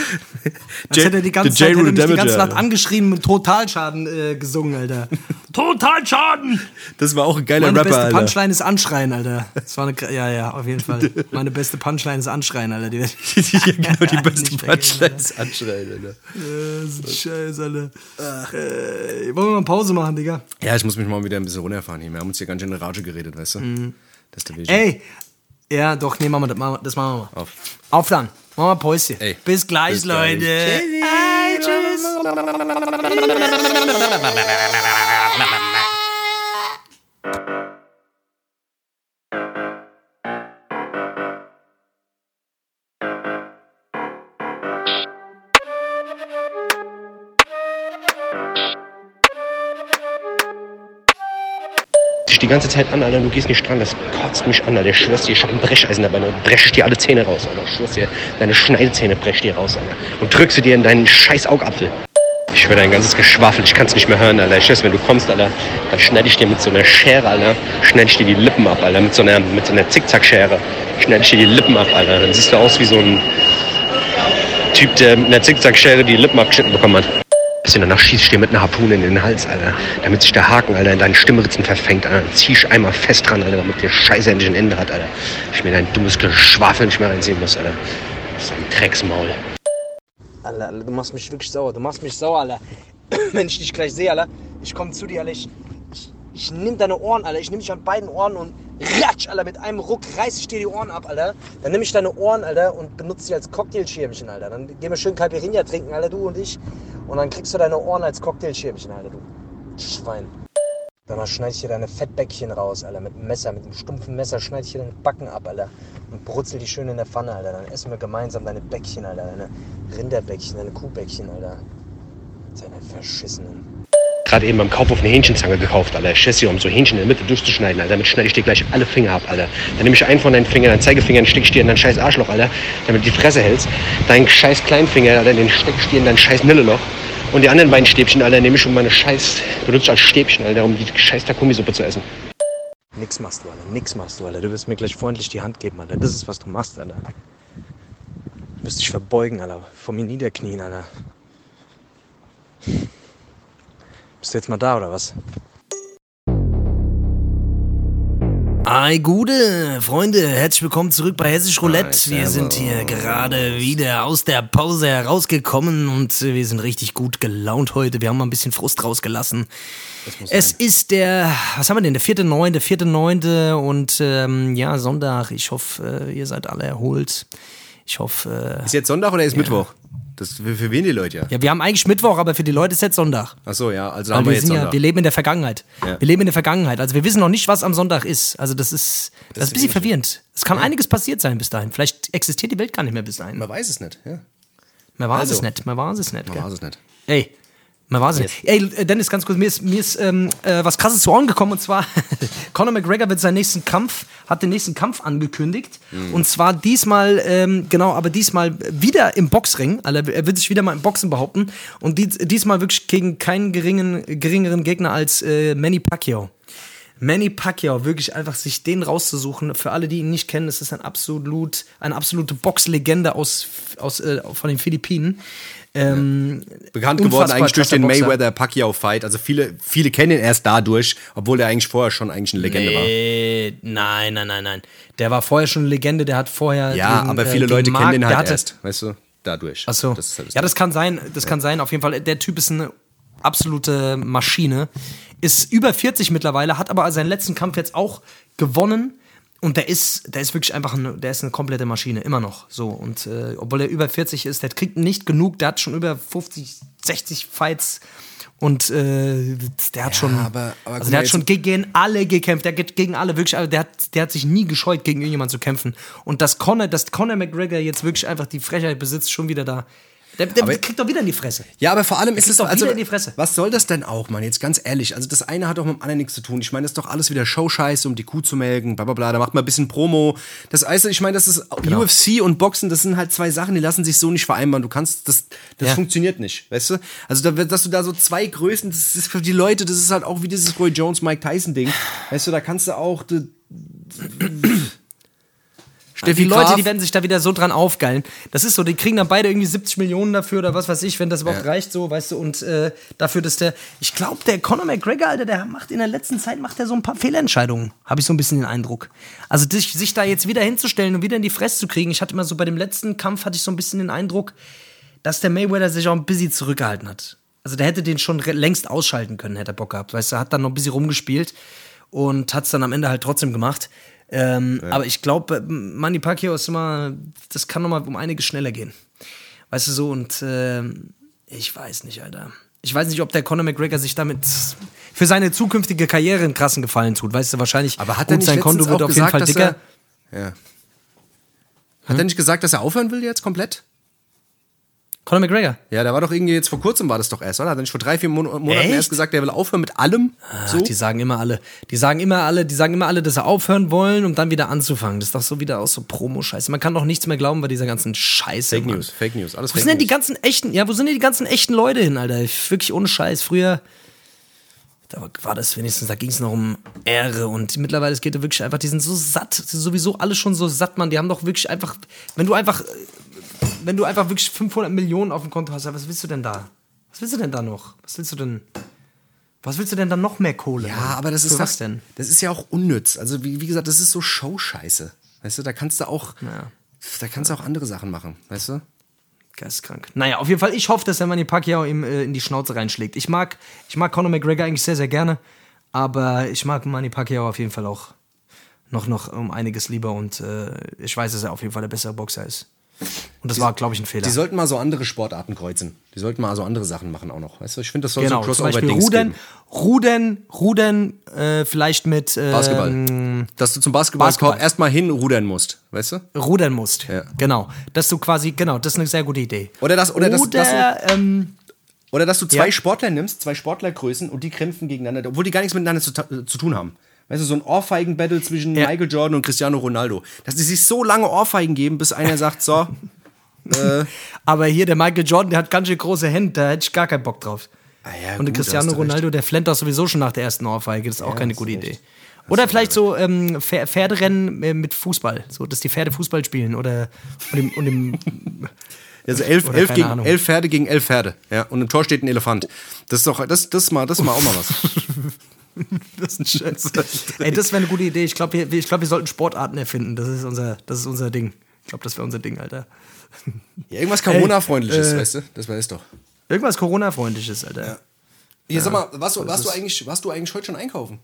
[SPEAKER 2] Als hätte er die ganze Zeit hätte mich die ganze Nacht
[SPEAKER 1] Alter.
[SPEAKER 2] angeschrien und Totalschaden äh, gesungen, Alter. Totalschaden!
[SPEAKER 1] Das war auch ein geiler
[SPEAKER 2] Meine
[SPEAKER 1] Rapper,
[SPEAKER 2] beste
[SPEAKER 1] Alter.
[SPEAKER 2] Punchline ist Anschreien, Alter. Das war eine, ja, ja, auf jeden Fall. Meine beste Punchline ist Anschreien, Alter. Die,
[SPEAKER 1] ja, genau, die beste Punchline ist anschreien, Alter.
[SPEAKER 2] äh, so Scheiß, Alter. Äh, wollen wir mal Pause machen, Digga?
[SPEAKER 1] Ja, ich muss mich mal wieder ein bisschen runterfahren hier. Wir haben uns hier ganz schön in Rage geredet, weißt du? Das ist der Weg.
[SPEAKER 2] Mhm. Ey! Ja, doch, nee, machen wir das, machen wir- das machen wir mal.
[SPEAKER 1] Auf.
[SPEAKER 2] Auf dann. Machen wir Päuschen.
[SPEAKER 1] Ey.
[SPEAKER 2] Bis gleich,
[SPEAKER 1] Bis gleich.
[SPEAKER 2] Leute. Hey, tschüss.
[SPEAKER 3] Die ganze Zeit an, Alter, du gehst nicht dran, das kotzt mich an, Alter. Ich schwör's dir, ich hab ein Brecheisen dabei, und brech ich dir alle Zähne raus, Alter. Ich schwör's dir, deine Schneidezähne brech dir raus, Alter. Und drückst du dir in deinen scheiß Augapfel. Ich höre dein ganzes Geschwafel, ich kann's nicht mehr hören, Alter. Ich schwör's, wenn du kommst, Alter, dann schneide ich dir mit so einer Schere, Alter, schneide ich dir die Lippen ab, Alter, mit so einer, mit so einer Zickzackschere. Schneide ich dir die Lippen ab, Alter. Dann siehst du aus wie so ein, Typ, der mit einer Zickzackschere die Lippen abgeschnitten bekommen hat. Dass du danach schießt, steh mit einer Harpune in den Hals, Alter. Damit sich der Haken, Alter, in deinen Stimmritzen verfängt, Alter. Zieh ich einmal fest dran, Alter, damit der Scheiße endlich ein Ende hat, Alter. Ich mir dein dummes Geschwafel nicht mehr reinziehen muss, Alter. Das ist ein Drecksmaul.
[SPEAKER 2] Alter, Alter, du machst mich wirklich sauer. Du machst mich sauer, Alter. Wenn ich dich gleich sehe, Alter, ich komme zu dir, Alter. Ich, ich, nimm deine Ohren, Alter. Ich nehme dich an beiden Ohren und ratsch, Alter. Mit einem Ruck reiß ich dir die Ohren ab, Alter. Dann nehme ich deine Ohren, Alter, und benutze sie als Cocktailschirmchen, Alter. Dann gehen wir schön Caipirinha trinken, Alter, du und ich. Und dann kriegst du deine Ohren als Cocktailschirmchen, Alter, du Schwein. Danach schneide ich dir deine Fettbäckchen raus, Alter. Mit einem Messer, mit einem stumpfen Messer schneide ich dir deine Backen ab, Alter. Und brutzel die schön in der Pfanne, Alter. Dann essen wir gemeinsam deine Bäckchen, Alter. Deine Rinderbäckchen, deine Kuhbäckchen, Alter. Deine verschissenen.
[SPEAKER 3] Gerade eben beim Kaufhof eine Hähnchenzange gekauft, Alter. Chassis, um so Hähnchen in der Mitte durchzuschneiden, Alter. Damit schneide ich dir gleich alle Finger ab, Alter. Dann nehme ich einen von deinen Fingern, deinen Zeigefinger, den steck ich dir in dein scheiß Arschloch, Alter. Damit du die Fresse hältst. Deinen scheiß Kleinfinger, Alter, den steck ich dir in dein scheiß Nilleloch. Und die anderen beiden Stäbchen, Alter, nehme ich um meine scheiß, benutze als Stäbchen, Alter, um die scheiß Takumi-Suppe zu essen.
[SPEAKER 2] Nix machst du, Alter. Nix machst du, Alter. Du wirst mir gleich freundlich die Hand geben, Alter. Das ist, was du machst, Alter. Du wirst dich verbeugen, Alter. Vor mir niederknien, Alter. Bist du jetzt mal da, oder was? Ei, Gude, Freunde, herzlich willkommen zurück bei Hessisch Roulette. Wir sind hier gerade wieder aus der Pause herausgekommen und wir sind richtig gut gelaunt heute. Wir haben mal ein bisschen Frust rausgelassen. Es sein. ist der, was haben wir denn, der vierte, neunte, vierte, neunte und ähm, ja, Sonntag. Ich hoffe, äh, ihr seid alle erholt. Ich hoffe.
[SPEAKER 1] Äh, ist jetzt Sonntag oder ist ja. Mittwoch? Das für, für wen die Leute ja?
[SPEAKER 2] Ja, wir haben eigentlich Mittwoch, aber für die Leute ist jetzt Sonntag.
[SPEAKER 1] Ach so, ja, also haben wir, wir jetzt Sonntag.
[SPEAKER 2] Ja, wir leben in der Vergangenheit. Ja. Wir leben in der Vergangenheit. Also wir wissen noch nicht, was am Sonntag ist. Also das ist, das, das ist ein bisschen verwirrend. Es kann ja. einiges passiert sein bis dahin. Vielleicht existiert die Welt gar nicht mehr bis dahin.
[SPEAKER 1] Man weiß es nicht, ja.
[SPEAKER 2] Man weiß also, es nicht, man weiß es nicht.
[SPEAKER 1] Man weiß es nicht.
[SPEAKER 2] Ey, man weiß es yes. Ey, äh, Dennis, ganz kurz, mir ist, mir ist ähm, äh, was krasses zu Ohren gekommen und zwar Conor McGregor wird seinen nächsten Kampf, hat den nächsten Kampf angekündigt. Mhm. Und zwar diesmal, ähm, genau, aber diesmal wieder im Boxring. Also er wird sich wieder mal im Boxen behaupten. Und dies, diesmal wirklich gegen keinen geringen, geringeren Gegner als äh, Manny Pacquiao. Manny Pacquiao, wirklich einfach sich den rauszusuchen. Für alle, die ihn nicht kennen, das ist ein absolut, eine absolute Boxlegende aus, aus, äh, von den Philippinen. Ähm,
[SPEAKER 1] Bekannt geworden eigentlich durch den Mayweather-Pacquiao-Fight. Also viele, viele kennen ihn erst dadurch, obwohl er eigentlich vorher schon eigentlich eine Legende
[SPEAKER 2] nee, war. Nein, nein, nein, nein. Der war vorher schon eine Legende, der hat vorher.
[SPEAKER 1] Ja, gegen, aber viele äh, Leute Mark, kennen ihn halt erst, weißt du, dadurch.
[SPEAKER 2] Ach so. Das halt ja, das kann sein, das ja. kann sein. Auf jeden Fall, der Typ ist eine absolute Maschine. Ist über 40 mittlerweile, hat aber seinen letzten Kampf jetzt auch gewonnen und der ist, der ist wirklich einfach eine, der ist eine komplette Maschine, immer noch. So. Und äh, obwohl er über 40 ist, der kriegt nicht genug, der hat schon über 50, 60 Fights. Und äh, der hat ja, schon, aber, aber also der hat schon gegen alle gekämpft. Der geht gegen alle wirklich, der hat, der hat sich nie gescheut, gegen irgendjemanden zu kämpfen. Und dass Conor, dass Conor McGregor jetzt wirklich einfach die Frechheit besitzt, schon wieder da der, der aber, kriegt doch wieder in die Fresse.
[SPEAKER 1] Ja, aber vor allem ist es
[SPEAKER 2] doch
[SPEAKER 1] also,
[SPEAKER 2] wieder in die Fresse.
[SPEAKER 1] Was soll das denn auch, Mann? Jetzt ganz ehrlich. Also, das eine hat doch mit dem anderen nichts zu tun. Ich meine, das ist doch alles wieder Showscheiße, um die Kuh zu melken, bla bla bla. Da macht man ein bisschen Promo. Das heißt, ich meine, das ist genau. UFC und Boxen, das sind halt zwei Sachen, die lassen sich so nicht vereinbaren. Du kannst, das, das ja. funktioniert nicht, weißt du? Also, da, dass du da so zwei Größen, das ist für die Leute, das ist halt auch wie dieses Roy Jones, Mike Tyson Ding. Weißt du, da kannst du auch.
[SPEAKER 2] Steffi die Leute, die werden sich da wieder so dran aufgeilen. Das ist so, die kriegen dann beide irgendwie 70 Millionen dafür oder was weiß ich, wenn das überhaupt ja. reicht, so, weißt du, und äh, dafür, dass der, ich glaube, der Conor McGregor, Alter, der macht in der letzten Zeit macht er so ein paar Fehlentscheidungen, habe ich so ein bisschen den Eindruck. Also sich, sich da jetzt wieder hinzustellen und wieder in die Fresse zu kriegen, ich hatte immer so bei dem letzten Kampf hatte ich so ein bisschen den Eindruck, dass der Mayweather sich auch ein bisschen zurückgehalten hat. Also der hätte den schon längst ausschalten können, hätte er Bock gehabt, weißt du, hat dann noch ein bisschen rumgespielt und hat es dann am Ende halt trotzdem gemacht. Ähm, ja. Aber ich glaube, Manny Pacquiao ist immer, das kann nochmal um einiges schneller gehen. Weißt du so, und äh, ich weiß nicht, Alter. Ich weiß nicht, ob der Conor McGregor sich damit für seine zukünftige Karriere einen krassen Gefallen tut. Weißt du, wahrscheinlich.
[SPEAKER 1] Aber hat er nicht sein Konto wird auf jeden Fall dicker. Er, ja. Hat hm? er nicht gesagt, dass er aufhören will jetzt komplett?
[SPEAKER 2] Conor McGregor?
[SPEAKER 1] Ja, der war doch irgendwie jetzt vor kurzem war das doch erst, oder? Hat er nicht vor drei, vier Mon Monaten Echt? erst gesagt, der will aufhören mit allem?
[SPEAKER 2] Ach, so? Die sagen immer alle. Die sagen immer alle, die sagen immer alle, dass sie aufhören wollen, um dann wieder anzufangen. Das ist doch so wieder aus so Promo-Scheiße. Man kann doch nichts mehr glauben bei dieser ganzen Scheiße.
[SPEAKER 1] Fake Mann. News, Fake News, alles
[SPEAKER 2] Wo sind denn die ganzen echten, ja, wo sind denn die ganzen echten Leute hin, Alter? Wirklich ohne Scheiß. Früher, da war das wenigstens, da ging es noch um Ehre und mittlerweile es geht wirklich einfach, die sind so satt, sowieso alle schon so satt, Mann. Die haben doch wirklich einfach, wenn du einfach wenn du einfach wirklich 500 Millionen auf dem Konto hast, was willst du denn da? Was willst du denn da noch? Was willst du denn? Was willst du denn dann noch mehr Kohle?
[SPEAKER 1] Ja, aber das
[SPEAKER 2] Für
[SPEAKER 1] ist
[SPEAKER 2] was
[SPEAKER 1] doch-
[SPEAKER 2] denn?
[SPEAKER 1] Das ist ja auch unnütz. Also wie, wie gesagt, das ist so Show-Scheiße. Weißt du, da kannst du auch,
[SPEAKER 2] Ja.
[SPEAKER 1] da kannst du auch andere Sachen machen, weißt du?
[SPEAKER 2] Geisteskrank. Naja, auf jeden Fall, ich hoffe, dass der Manny Pacquiao ihm äh, in die Schnauze reinschlägt. Ich mag, ich mag Conor McGregor eigentlich sehr, sehr gerne, aber ich mag Manny Pacquiao auf jeden Fall auch noch, noch um einiges lieber und äh, ich weiß, dass er auf jeden Fall der bessere Boxer ist. Und das war, glaube ich, ein Fehler.
[SPEAKER 1] Die sollten mal so andere Sportarten kreuzen. Die sollten mal so andere Sachen machen auch noch. Weißt du, ich finde, das soll
[SPEAKER 2] genau,
[SPEAKER 1] so Crossover-Dings
[SPEAKER 2] Rudern,
[SPEAKER 1] geben.
[SPEAKER 2] Rudern, Rudern, äh, vielleicht mit ähm,
[SPEAKER 1] Basketball. Dass du zum Basketballkorb
[SPEAKER 2] Basketball.
[SPEAKER 1] erstmal hinrudern musst, weißt du?
[SPEAKER 2] Rudern musst.
[SPEAKER 1] Ja.
[SPEAKER 2] Genau. Dass du quasi, genau, das ist eine sehr gute Idee.
[SPEAKER 1] Oder das- oder das-
[SPEAKER 2] oder, ähm,
[SPEAKER 1] Oder dass du zwei
[SPEAKER 2] Ja.
[SPEAKER 1] Sportler nimmst, zwei Sportlergrößen und die kämpfen gegeneinander, obwohl die gar nichts miteinander zu, zu tun haben. Weißt du, so ein Ohrfeigen-Battle zwischen
[SPEAKER 2] Ja.
[SPEAKER 1] Michael Jordan und Cristiano Ronaldo. Dass die sich so lange Ohrfeigen geben, bis einer sagt, so,
[SPEAKER 2] aber hier der Michael Jordan, der hat ganz schön große Hände, da hätte ich gar keinen Bock drauf.
[SPEAKER 1] Ah ja,
[SPEAKER 2] und der Cristiano Ronaldo, der flennt doch sowieso schon nach der ersten Ohrfeige, das ist auch keine gute
[SPEAKER 1] du
[SPEAKER 2] Idee.
[SPEAKER 1] recht.
[SPEAKER 2] Oder vielleicht so ähm, Pfer- Pferderennen äh, mit Fußball, so dass die Pferde Fußball spielen oder und im, und im
[SPEAKER 1] Also elf,
[SPEAKER 2] Oder
[SPEAKER 1] elf, gegen,
[SPEAKER 2] Ahnung.
[SPEAKER 1] elf Pferde gegen elf Pferde. Ja, und im Tor steht ein Elefant. Das ist doch, das, das, mal, das mal auch mal was.
[SPEAKER 2] Das ist ein Scheiß. Ey, das wäre eine gute Idee. Ich glaube, wir, ich glaub, wir sollten Sportarten erfinden. Das ist unser, das ist unser Ding. Ich glaube, das wäre unser Ding, Alter.
[SPEAKER 1] Ja, irgendwas Corona-freundliches,
[SPEAKER 2] äh,
[SPEAKER 1] weißt du? Das weiß doch.
[SPEAKER 2] Irgendwas Corona-freundliches, Alter.
[SPEAKER 1] Hier, sag mal, warst du, warst, du eigentlich, warst du eigentlich heute schon einkaufen?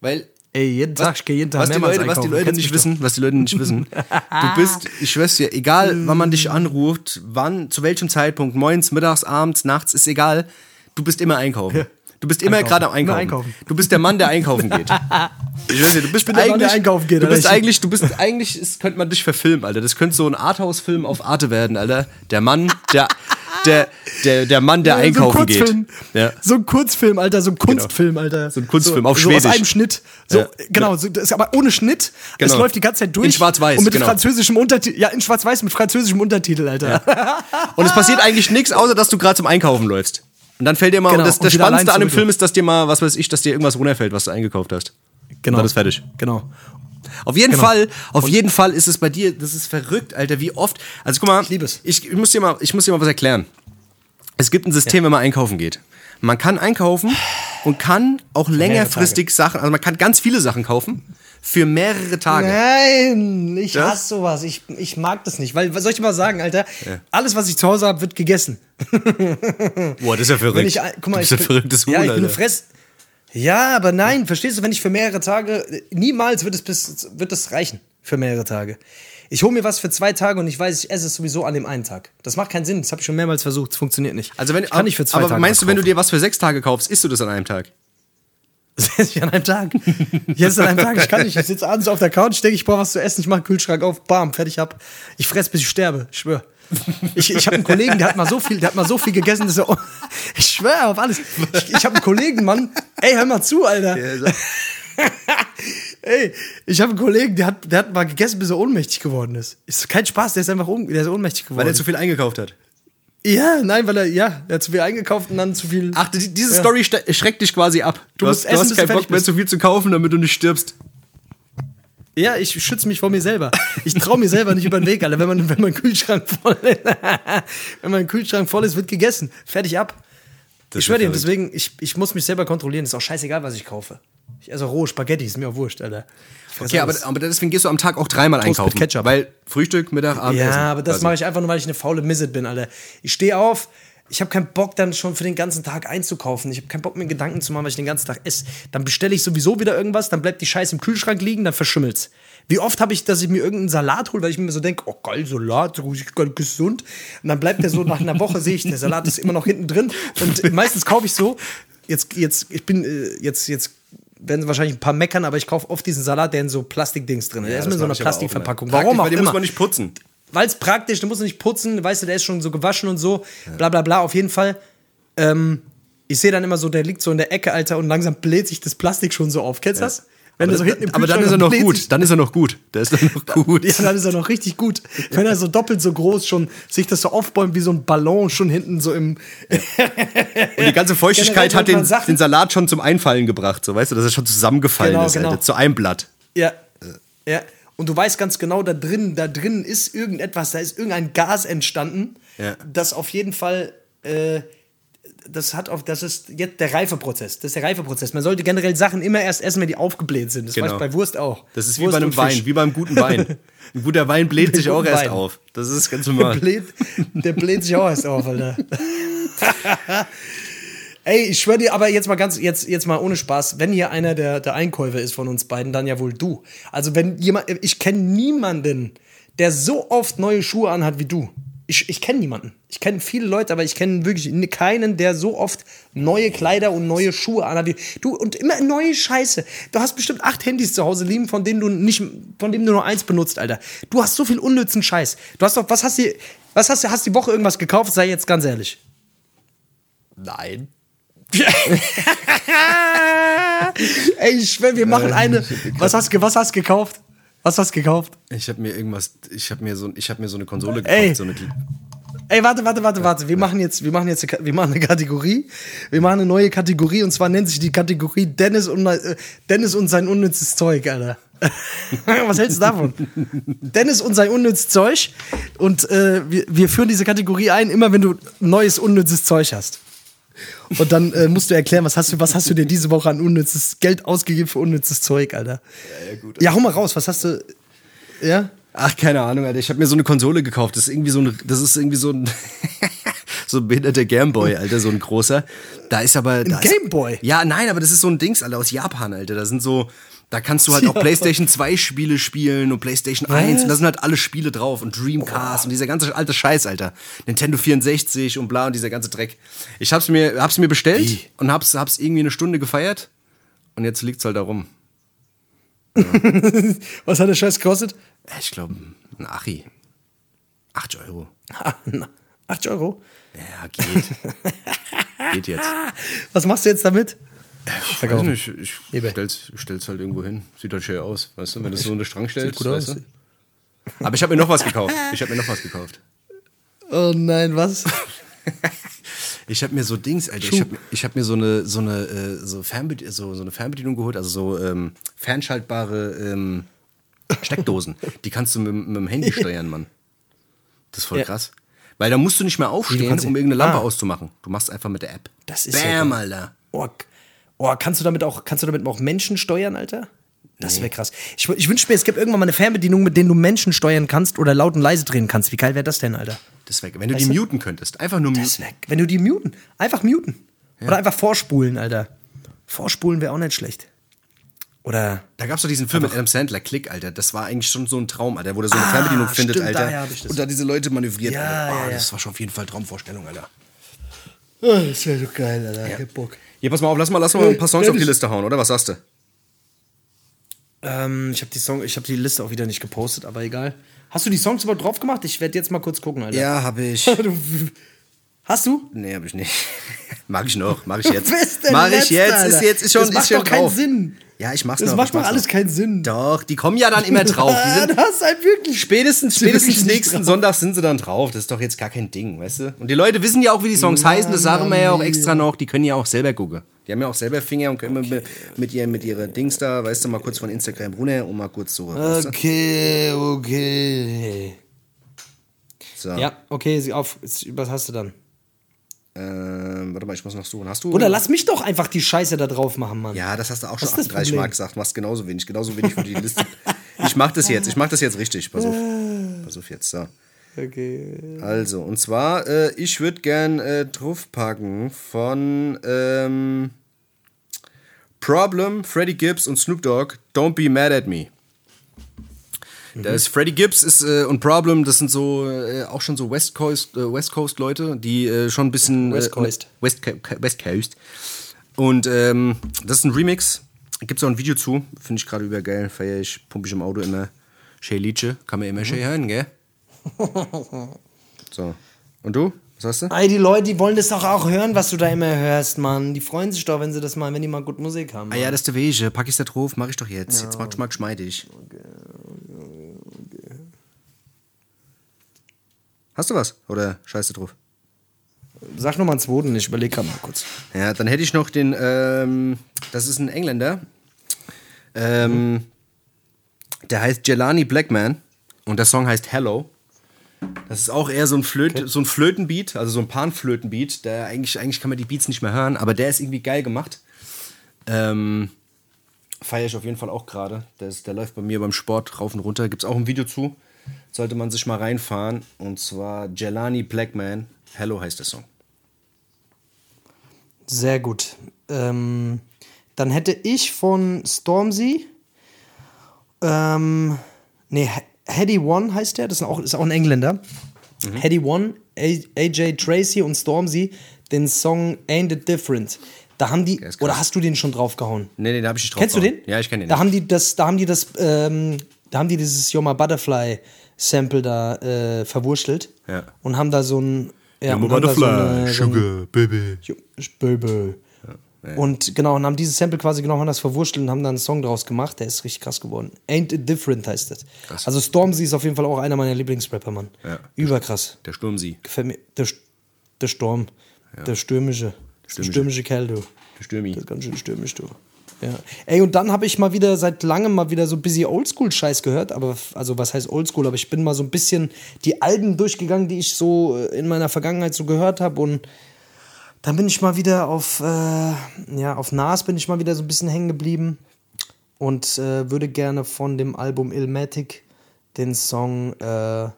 [SPEAKER 1] Weil
[SPEAKER 2] Ey, jeden Tag, ich gehe jeden Tag
[SPEAKER 1] was die,
[SPEAKER 2] mehrmals
[SPEAKER 1] Leute, was die
[SPEAKER 2] einkaufen.
[SPEAKER 1] Leute nicht
[SPEAKER 2] doch.
[SPEAKER 1] wissen, was die Leute nicht wissen, du bist, ich schwör's dir, egal wann man dich anruft, wann, zu welchem Zeitpunkt, morgens, mittags, abends, nachts, ist egal, du bist immer einkaufen. Du bist immer gerade am Einkaufen.
[SPEAKER 2] einkaufen.
[SPEAKER 1] Du bist der Mann, der einkaufen geht. Ich weiß nicht, du bist
[SPEAKER 2] bin der Mann,
[SPEAKER 1] eigentlich,
[SPEAKER 2] der einkaufen geht,
[SPEAKER 1] du bist eigentlich, du bist eigentlich, es könnte man dich verfilmen, Alter. Das könnte so ein Arthouse-Film auf Arte werden, Alter. Der Mann, der, der, der, der Mann, der
[SPEAKER 2] Ja,
[SPEAKER 1] einkaufen
[SPEAKER 2] so
[SPEAKER 1] geht. Ja. Genau.
[SPEAKER 2] So ein Kurzfilm, Alter, so ein Kunstfilm, Alter.
[SPEAKER 1] So ein Kunstfilm
[SPEAKER 2] so,
[SPEAKER 1] auf
[SPEAKER 2] so
[SPEAKER 1] Schwedisch.
[SPEAKER 2] aus einem Schnitt. So,
[SPEAKER 1] Ja.
[SPEAKER 2] Genau, so, das ist aber ohne Schnitt. Es
[SPEAKER 1] Genau.
[SPEAKER 2] läuft die ganze Zeit durch.
[SPEAKER 1] In Schwarz-Weiß,
[SPEAKER 2] Und mit
[SPEAKER 1] genau.
[SPEAKER 2] französischem Untertitel. Ja, in Schwarz-Weiß mit französischem Untertitel, Alter.
[SPEAKER 1] Und es passiert eigentlich nichts, außer dass du gerade zum Einkaufen läufst. Und dann fällt dir mal,
[SPEAKER 2] Genau,
[SPEAKER 1] und das,
[SPEAKER 2] und
[SPEAKER 1] das Spannendste an dem. Film ist, dass dir mal, was weiß ich, dass dir irgendwas runterfällt, was du eingekauft hast.
[SPEAKER 2] Genau.
[SPEAKER 1] Und dann ist fertig.
[SPEAKER 2] Genau.
[SPEAKER 1] Auf jeden
[SPEAKER 2] Genau.
[SPEAKER 1] Fall, auf jeden Fall ist es bei dir, das ist verrückt, Alter, wie oft. Also guck mal,
[SPEAKER 2] Ich.
[SPEAKER 1] Ich, ich muss dir mal, ich muss dir mal was erklären. Es gibt ein System, wenn man einkaufen geht. Man kann einkaufen und kann auch längerfristig Sachen, also man kann ganz viele Sachen kaufen für mehrere Tage.
[SPEAKER 2] Nein, ich
[SPEAKER 1] Das?
[SPEAKER 2] hasse sowas. Ich, ich mag das nicht. Weil, was soll ich mal sagen, Alter? Alles, was ich zu Hause habe, wird gegessen.
[SPEAKER 1] Boah, das ist ja verrückt.
[SPEAKER 2] Ich, guck mal,
[SPEAKER 1] du bist
[SPEAKER 2] ich
[SPEAKER 1] ein verrücktes Huhn,
[SPEAKER 2] ja, ich bin
[SPEAKER 1] Alter.
[SPEAKER 2] Fress. Ja, aber nein, verstehst du, wenn ich für mehrere Tage, niemals wird es, bis, wird es reichen für mehrere Tage. Ich hole mir was für zwei Tage und ich weiß, ich esse es sowieso an dem einen Tag. Das macht keinen Sinn. Das habe ich schon mehrmals versucht. Es funktioniert nicht.
[SPEAKER 1] Also wenn,
[SPEAKER 2] ich kann nicht für zwei
[SPEAKER 1] aber
[SPEAKER 2] Tage.
[SPEAKER 1] meinst
[SPEAKER 2] was
[SPEAKER 1] du, wenn du dir was für sechs Tage kaufst, isst du das an einem Tag?
[SPEAKER 2] Das esse ich an einem Tag. Ich esse an einem Tag. Ich kann nicht. Ich sitze abends auf der Couch, denke, ich brauche was zu essen. Ich mache Kühlschrank auf, bam, fertig ab. Ich fress, bis ich sterbe. Ich schwöre. Ich, ich habe einen Kollegen, der hat mal so viel, der hat mal so viel gegessen, dass er. Ich schwöre auf alles. Ich, ich habe einen Kollegen, Mann. Ey, hör mal zu, Alter. Ey, ich habe einen Kollegen, der hat, der hat mal gegessen, bis er ohnmächtig geworden ist. Ist kein Spaß, der ist einfach um, der ist ohnmächtig geworden.
[SPEAKER 1] Weil er zu viel eingekauft hat.
[SPEAKER 2] ja, nein, weil er, ja, er hat zu viel eingekauft und dann zu viel.
[SPEAKER 1] Ach, die- diese
[SPEAKER 2] Ja.
[SPEAKER 1] Story schreckt dich quasi ab. Du,
[SPEAKER 2] musst
[SPEAKER 1] hast,
[SPEAKER 2] essen,
[SPEAKER 1] du hast
[SPEAKER 2] du
[SPEAKER 1] keinen Bock mehr,
[SPEAKER 2] bist.
[SPEAKER 1] zu viel zu kaufen, damit du nicht stirbst.
[SPEAKER 2] Ja, ich schütze mich vor mir selber. Ich traue mir selber nicht über den Weg, Alter. Wenn man, wenn mein Kühlschrank voll ist, wenn mein Kühlschrank voll ist, wird gegessen. Fertig ab.
[SPEAKER 1] Das
[SPEAKER 2] ich schwöre dir, deswegen, ich, ich muss mich selber kontrollieren. Ist auch scheißegal, was ich kaufe. Ich esse auch rohe Spaghetti, ist mir auch wurscht, Alter.
[SPEAKER 1] Okay, aber, aber deswegen gehst du am Tag auch dreimal
[SPEAKER 2] Toast mit
[SPEAKER 1] einkaufen.
[SPEAKER 2] Ketchup.
[SPEAKER 1] Weil Frühstück, Mittag, Abendessen.
[SPEAKER 2] Ja, aber das mache ich einfach nur, weil ich eine faule Misset bin, Alter. Ich stehe auf, ich habe keinen Bock dann schon für den ganzen Tag einzukaufen. Ich habe keinen Bock mir Gedanken zu machen, was ich den ganzen Tag esse. Dann bestelle ich sowieso wieder irgendwas, dann bleibt die Scheiße im Kühlschrank liegen, dann verschimmelt's. Wie oft habe ich, dass ich mir irgendeinen Salat hole, weil ich mir so denke, oh geil, Salat, geil, gesund. Und dann bleibt der so nach einer Woche, sehe ich, der Salat ist immer noch hinten drin. Und meistens kaufe ich so, jetzt, jetzt, ich bin, äh, jetzt, jetzt werden wahrscheinlich ein paar meckern, aber ich kaufe oft diesen Salat, der in so Plastikdings drin ist. der ist mit so einer Plastikverpackung. Warum
[SPEAKER 1] Praktisch,
[SPEAKER 2] auch
[SPEAKER 1] weil den
[SPEAKER 2] immer.
[SPEAKER 1] muss man nicht putzen.
[SPEAKER 2] Weil es praktisch, du musst nicht putzen, weißt du, der ist schon so gewaschen und so, bla bla bla, auf jeden Fall. Ähm, ich sehe dann immer so, der liegt so in der Ecke, Alter, und langsam bläht sich das Plastik schon so auf. Kennst du das? Wenn
[SPEAKER 1] Aber,
[SPEAKER 2] so hinten im
[SPEAKER 1] aber dann ist er noch gut. Dann ist er noch gut. Der ist dann noch gut.
[SPEAKER 2] Ja, dann ist er noch richtig gut. Wenn er so doppelt so groß schon sich das so aufbäumt wie so ein Ballon schon hinten so im.
[SPEAKER 1] Und die ganze Feuchtigkeit hat den, den Salat schon zum Einfallen gebracht. So, weißt du, dass er schon zusammengefallen
[SPEAKER 2] Genau,
[SPEAKER 1] ist,
[SPEAKER 2] genau.
[SPEAKER 1] Alter, zu einem Blatt.
[SPEAKER 2] Ja. Ja. Und du weißt ganz genau, da drin, da drin ist irgendetwas, da ist irgendein Gas entstanden,
[SPEAKER 1] Ja.
[SPEAKER 2] das auf jeden Fall, äh, das hat auf, das ist jetzt der Reifeprozess. Das ist der Reifeprozess. Man sollte generell Sachen immer erst essen, wenn die aufgebläht sind. Das
[SPEAKER 1] Genau.
[SPEAKER 2] weiß bei Wurst auch.
[SPEAKER 1] Das ist wie
[SPEAKER 2] Wurst
[SPEAKER 1] bei einem
[SPEAKER 2] Fisch.
[SPEAKER 1] Wein, wie beim guten Wein. Ein guter Wein bläht sich auch
[SPEAKER 2] guten
[SPEAKER 1] erst
[SPEAKER 2] Wein.
[SPEAKER 1] auf. Das ist ganz
[SPEAKER 2] Der
[SPEAKER 1] normal.
[SPEAKER 2] bläht, der bläht sich auch erst auf, Alter. Ey, ich schwöre dir, aber jetzt mal ganz, jetzt, jetzt mal ohne Spaß, wenn hier einer der, der Einkäufer ist von uns beiden, dann ja wohl du. Also wenn jemand, ich kenne niemanden, der so oft neue Schuhe anhat wie du. Ich, ich kenne niemanden. Ich kenne viele Leute, aber ich kenne wirklich keinen, der so oft neue Kleider und neue Schuhe anhat wie du. Und immer neue Scheiße. Du hast bestimmt acht Handys zu Hause liegen, von denen du nicht, von denen du nur eins benutzt, Alter. Du hast so viel unnützen Scheiß. Du hast doch, was hast du, was hast du, hast die Woche irgendwas gekauft? Sei jetzt ganz ehrlich.
[SPEAKER 1] Nein.
[SPEAKER 2] Ey, ich schwör, wir machen eine. Was hast, du- was hast gekauft? Was hast du gekauft?
[SPEAKER 1] Ich habe mir irgendwas, ich habe mir so, ich habe mir so eine Konsole gekauft,
[SPEAKER 2] Ey.
[SPEAKER 1] so eine
[SPEAKER 2] Ey, warte, warte, warte, warte. Wir machen jetzt, wir machen jetzt, wir machen eine Kategorie. Wir machen eine neue Kategorie und zwar nennt sich die Kategorie Dennis und, äh, Dennis und sein unnützes Zeug, Alter. Was hältst du davon? Dennis und sein unnützes Zeug. Und äh, wir, wir führen diese Kategorie ein, immer wenn du neues unnützes Zeug hast. Und dann äh, musst du erklären, was hast du, was hast du dir diese Woche an unnützes Geld ausgegeben für unnützes Zeug, Alter. Ja,
[SPEAKER 1] ja, gut.
[SPEAKER 2] Ja, hau mal raus, was hast du. Ja?
[SPEAKER 1] Ach, keine Ahnung, Alter. Ich habe mir so eine Konsole gekauft. Das ist irgendwie so ein, das ist irgendwie so ein, so ein behinderter Gameboy, Alter, so ein großer. Da ist aber. da ist-
[SPEAKER 2] Gameboy?
[SPEAKER 1] Ja, nein, aber das ist so ein Dings, Alter, aus Japan, Alter. Da sind so, da kannst du halt auch
[SPEAKER 2] Ja.
[SPEAKER 1] PlayStation 2 Spiele spielen und PlayStation 1 und da sind halt alle Spiele drauf und Dreamcast und dieser ganze alte Scheiß, Alter. Nintendo 64 und bla und dieser ganze Dreck. Ich hab's mir, hab's mir bestellt
[SPEAKER 2] Wie?
[SPEAKER 1] und hab's, hab's irgendwie eine Stunde gefeiert und jetzt liegt's halt da rum.
[SPEAKER 2] Was hat der Scheiß gekostet?
[SPEAKER 1] Äh, Ich glaube, ein Achi. 8 Euro.
[SPEAKER 2] Ah, na, 8 Euro.
[SPEAKER 1] Ja, geht. geht jetzt.
[SPEAKER 2] Was machst du jetzt damit?
[SPEAKER 1] Ich weiß nicht, ich
[SPEAKER 2] EBay.
[SPEAKER 1] stell's, stell's halt irgendwo hin. Sieht halt schön aus, weißt du, wenn du es so in den Strang stellst. weißt du? Aber ich habe mir noch was gekauft. Ich habe mir noch was gekauft.
[SPEAKER 2] Oh nein, was?
[SPEAKER 1] Ich habe mir so Dings, Alter, ich habe hab mir so eine, so eine, äh, so, Fernbedi so, so eine Fernbedienung geholt, also so ähm, fernschaltbare ähm, Steckdosen. Die kannst du mit, mit dem Handy steuern, Mann. Das ist voll
[SPEAKER 2] Ja.
[SPEAKER 1] krass. Weil da musst du nicht mehr aufstehen, um irgendeine Lampe
[SPEAKER 2] Ah.
[SPEAKER 1] auszumachen. Du machst einfach mit der App.
[SPEAKER 2] Das ist ja
[SPEAKER 1] Bam,
[SPEAKER 2] geil.
[SPEAKER 1] Alter.
[SPEAKER 2] Oh, oh, kannst du damit auch, kannst du damit auch Menschen steuern, Alter? Das wäre krass. Ich, ich wünsche mir, es gibt irgendwann mal eine Fernbedienung, mit der du Menschen steuern kannst oder laut und leise drehen kannst. Wie geil wäre das denn, Alter?
[SPEAKER 1] Das wär, wenn du
[SPEAKER 2] Weißt
[SPEAKER 1] die muten könntest. Einfach nur
[SPEAKER 2] Das
[SPEAKER 1] muten.
[SPEAKER 2] wär, wenn du die muten. Einfach muten. Oder einfach vorspulen, Alter. Vorspulen wäre auch nicht schlecht. Oder.
[SPEAKER 1] Da gab's doch diesen Film mit Adam Sandler, Klick, Alter. Das war eigentlich schon so ein Traum, Alter, wo der so eine
[SPEAKER 2] Ah,
[SPEAKER 1] Fernbedienung findet,
[SPEAKER 2] stimmt,
[SPEAKER 1] Alter.
[SPEAKER 2] ich das.
[SPEAKER 1] Und da diese Leute manövriert,
[SPEAKER 2] Ja,
[SPEAKER 1] Alter.
[SPEAKER 2] ja,
[SPEAKER 1] Ah,
[SPEAKER 2] ja.
[SPEAKER 1] Das war schon auf jeden Fall Traumvorstellung, Alter.
[SPEAKER 2] Oh, das wäre so geil, Alter. Ich hab Bock.
[SPEAKER 1] Hier, pass mal auf, lass mal, lass mal ein paar Songs
[SPEAKER 2] Ja,
[SPEAKER 1] auf die Liste hauen, oder? Was sagst du?
[SPEAKER 2] Ähm, ich habe die Song, ich habe die Liste auch wieder nicht gepostet, aber egal. Hast du die Songs überhaupt drauf gemacht? Ich werde jetzt mal kurz gucken, Alter.
[SPEAKER 1] Ja, habe ich.
[SPEAKER 2] Hast du?
[SPEAKER 1] nee, habe ich nicht. Mag ich noch, mach ich jetzt.
[SPEAKER 2] Du bist der
[SPEAKER 1] Mach ich jetzt, ist jetzt ist schon
[SPEAKER 2] Das macht
[SPEAKER 1] ist schon
[SPEAKER 2] doch keinen
[SPEAKER 1] drauf.
[SPEAKER 2] Sinn.
[SPEAKER 1] Ja, ich mach's
[SPEAKER 2] Das
[SPEAKER 1] noch.
[SPEAKER 2] macht
[SPEAKER 1] ich
[SPEAKER 2] doch alles
[SPEAKER 1] noch.
[SPEAKER 2] keinen Sinn.
[SPEAKER 1] Doch, die kommen ja dann immer drauf. Die sind
[SPEAKER 2] du hast halt wirklich.
[SPEAKER 1] Spätestens,
[SPEAKER 2] Sie wirklich
[SPEAKER 1] spätestens
[SPEAKER 2] nicht
[SPEAKER 1] nächsten
[SPEAKER 2] drauf.
[SPEAKER 1] Sonntag sind sie dann drauf. Das ist doch jetzt gar kein Ding, weißt du? Und die Leute wissen ja auch, wie die Songs heißen. Das sagen wir ja auch extra noch. Die können ja auch selber gucken. Die haben ja auch selber Finger und können mit, mit, ihr, mit ihrer Dings da, weißt du, mal kurz von Instagram runter und mal kurz so. Weißt du?
[SPEAKER 2] Okay, okay.
[SPEAKER 1] so.
[SPEAKER 2] Ja, okay, sieh auf. Was hast du dann?
[SPEAKER 1] Ähm, warte mal, ich muss noch suchen. Hast du.
[SPEAKER 2] Oder lass mich doch einfach die Scheiße da drauf machen, Mann.
[SPEAKER 1] Ja, das hast du auch schon
[SPEAKER 2] ist das
[SPEAKER 1] 38
[SPEAKER 2] Problem?
[SPEAKER 1] Mal gesagt. Machst genauso wenig. Genauso wenig für die Liste. Ich mach das jetzt. Ich mach das jetzt richtig. Pass auf. Pass auf jetzt. So.
[SPEAKER 2] Okay.
[SPEAKER 1] Also, und zwar, äh, ich würde gern äh, draufpacken von ähm, Problem, Freddie Gibbs und Snoop Dogg, Don't Be Mad at Me. Da ist Freddie Gibbs ist, äh, und Problem, das sind so äh, auch schon so West Coast, äh, West Coast Leute, die äh, schon ein bisschen
[SPEAKER 2] West
[SPEAKER 1] äh,
[SPEAKER 2] Coast.
[SPEAKER 1] West, West Coast. Und ähm, das ist ein Remix. Gibt es auch ein Video zu. Finde ich gerade übergeil. Feier ich, pumpe ich im Auto immer. Shay Liedje. Kann man immer schön hören, gell? So. Und du? Was hast du?
[SPEAKER 2] Ey, die Leute, die wollen das doch auch hören, was du da immer hörst, Mann. Die freuen sich doch, wenn sie das mal, wenn die mal gut Musik haben.
[SPEAKER 1] Ah ja, das ist der Wege. Pack ich's da drauf, mach ich doch jetzt. Jetzt mach ich mal geschmeidig. Hast du was? Oder scheiße drauf?
[SPEAKER 2] Sag noch mal einen zweiten, ich überlege gerade mal kurz.
[SPEAKER 1] Ja, dann hätte ich noch den, ähm, das ist ein Engländer. Ähm, Der heißt Jelani Blackman und der Song heißt Hello. Das ist auch eher so ein, Flöt so ein Flötenbeat, also so ein Panflötenbeat. Der eigentlich, eigentlich kann man die Beats nicht mehr hören, aber der ist irgendwie geil gemacht. Ähm, Feiere ich auf jeden Fall auch gerade. Der, ist- der läuft bei mir beim Sport rauf und runter. Gibt es auch ein Video zu. Sollte man sich mal reinfahren. Und zwar Jelani Blackman. Hello heißt der Song.
[SPEAKER 2] Sehr gut. Ähm, dann hätte ich von Stormzy, ähm, nee, Heady One heißt der, das ist auch, ist auch ein Engländer. Heady One, A- AJ Tracy und Stormzy, den Song Ain't It Different. Da haben die, oder hast du den schon draufgehauen?
[SPEAKER 1] Nee, nee, da habe ich nicht drauf.
[SPEAKER 2] Kennst du den?
[SPEAKER 1] Ja, ich kenne den.
[SPEAKER 2] Da
[SPEAKER 1] nicht.
[SPEAKER 2] haben die das, da haben die das, ähm, da haben die dieses Yoma Butterfly Sample da äh, verwurschtelt
[SPEAKER 1] Ja.
[SPEAKER 2] und haben da so ein, ja, haben da so eine, so ein,
[SPEAKER 1] Baby.
[SPEAKER 2] Böbel. Und genau, und haben dieses Sample quasi haben das verwurschtelt und haben dann einen Song draus gemacht. Der ist richtig krass geworden. Ain't It Different heißt das. Also Stormzy ist auf jeden Fall auch einer meiner Lieblingsrapper, Mann.
[SPEAKER 1] Ja.
[SPEAKER 2] Überkrass.
[SPEAKER 1] Der Sturmsie.
[SPEAKER 2] Gefällt mir. Der, der Sturm. Der stürmische. Der stürmische Kerl, du.
[SPEAKER 1] Der Stürmi.
[SPEAKER 2] Das ist ganz schön stürmisch, du. Ja. Ey, und dann habe ich mal wieder seit langem mal wieder so bisschen Oldschool-Scheiß gehört. Aber, also, was heißt Oldschool? Aber ich bin mal so ein bisschen die Alben durchgegangen, die ich so äh, in meiner Vergangenheit so gehört habe. Und dann bin ich mal wieder auf, äh, ja, auf Nas bin ich mal wieder so ein bisschen hängen geblieben. Und äh, würde gerne von dem Album Illmatic den Song, äh,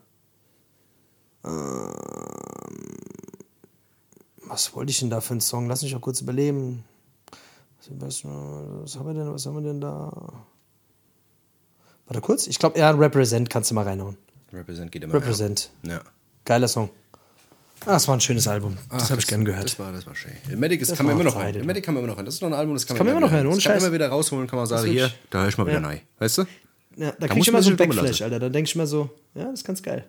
[SPEAKER 2] was wollte ich denn da für einen Song? Lass mich auch kurz überleben. Was, was, haben wir denn, was haben wir denn da? Warte kurz. Ich glaube, ja, Represent kannst du mal reinhauen.
[SPEAKER 1] Represent geht immer.
[SPEAKER 2] Represent.
[SPEAKER 1] Ja.
[SPEAKER 2] Geiler Song. Ah, das war ein schönes Album. Das habe ich gern gehört.
[SPEAKER 1] Das war, das war schön. Ist,
[SPEAKER 2] Das
[SPEAKER 1] kann man immer noch hören. Ilmatic kann man immer noch hören. Das ist noch ein Album, das kann,
[SPEAKER 2] kann man immer noch hören, ohne
[SPEAKER 1] Das kann man immer wieder rausholen, kann man sagen, hier, da höre ich mal wieder
[SPEAKER 2] Ja.
[SPEAKER 1] rein. Weißt du?
[SPEAKER 2] Ja, da
[SPEAKER 1] muss
[SPEAKER 2] krieg ich immer
[SPEAKER 1] man
[SPEAKER 2] so einen
[SPEAKER 1] dummen
[SPEAKER 2] Backflash. Alter. Da denke ich mir so, ja, das ist ganz geil.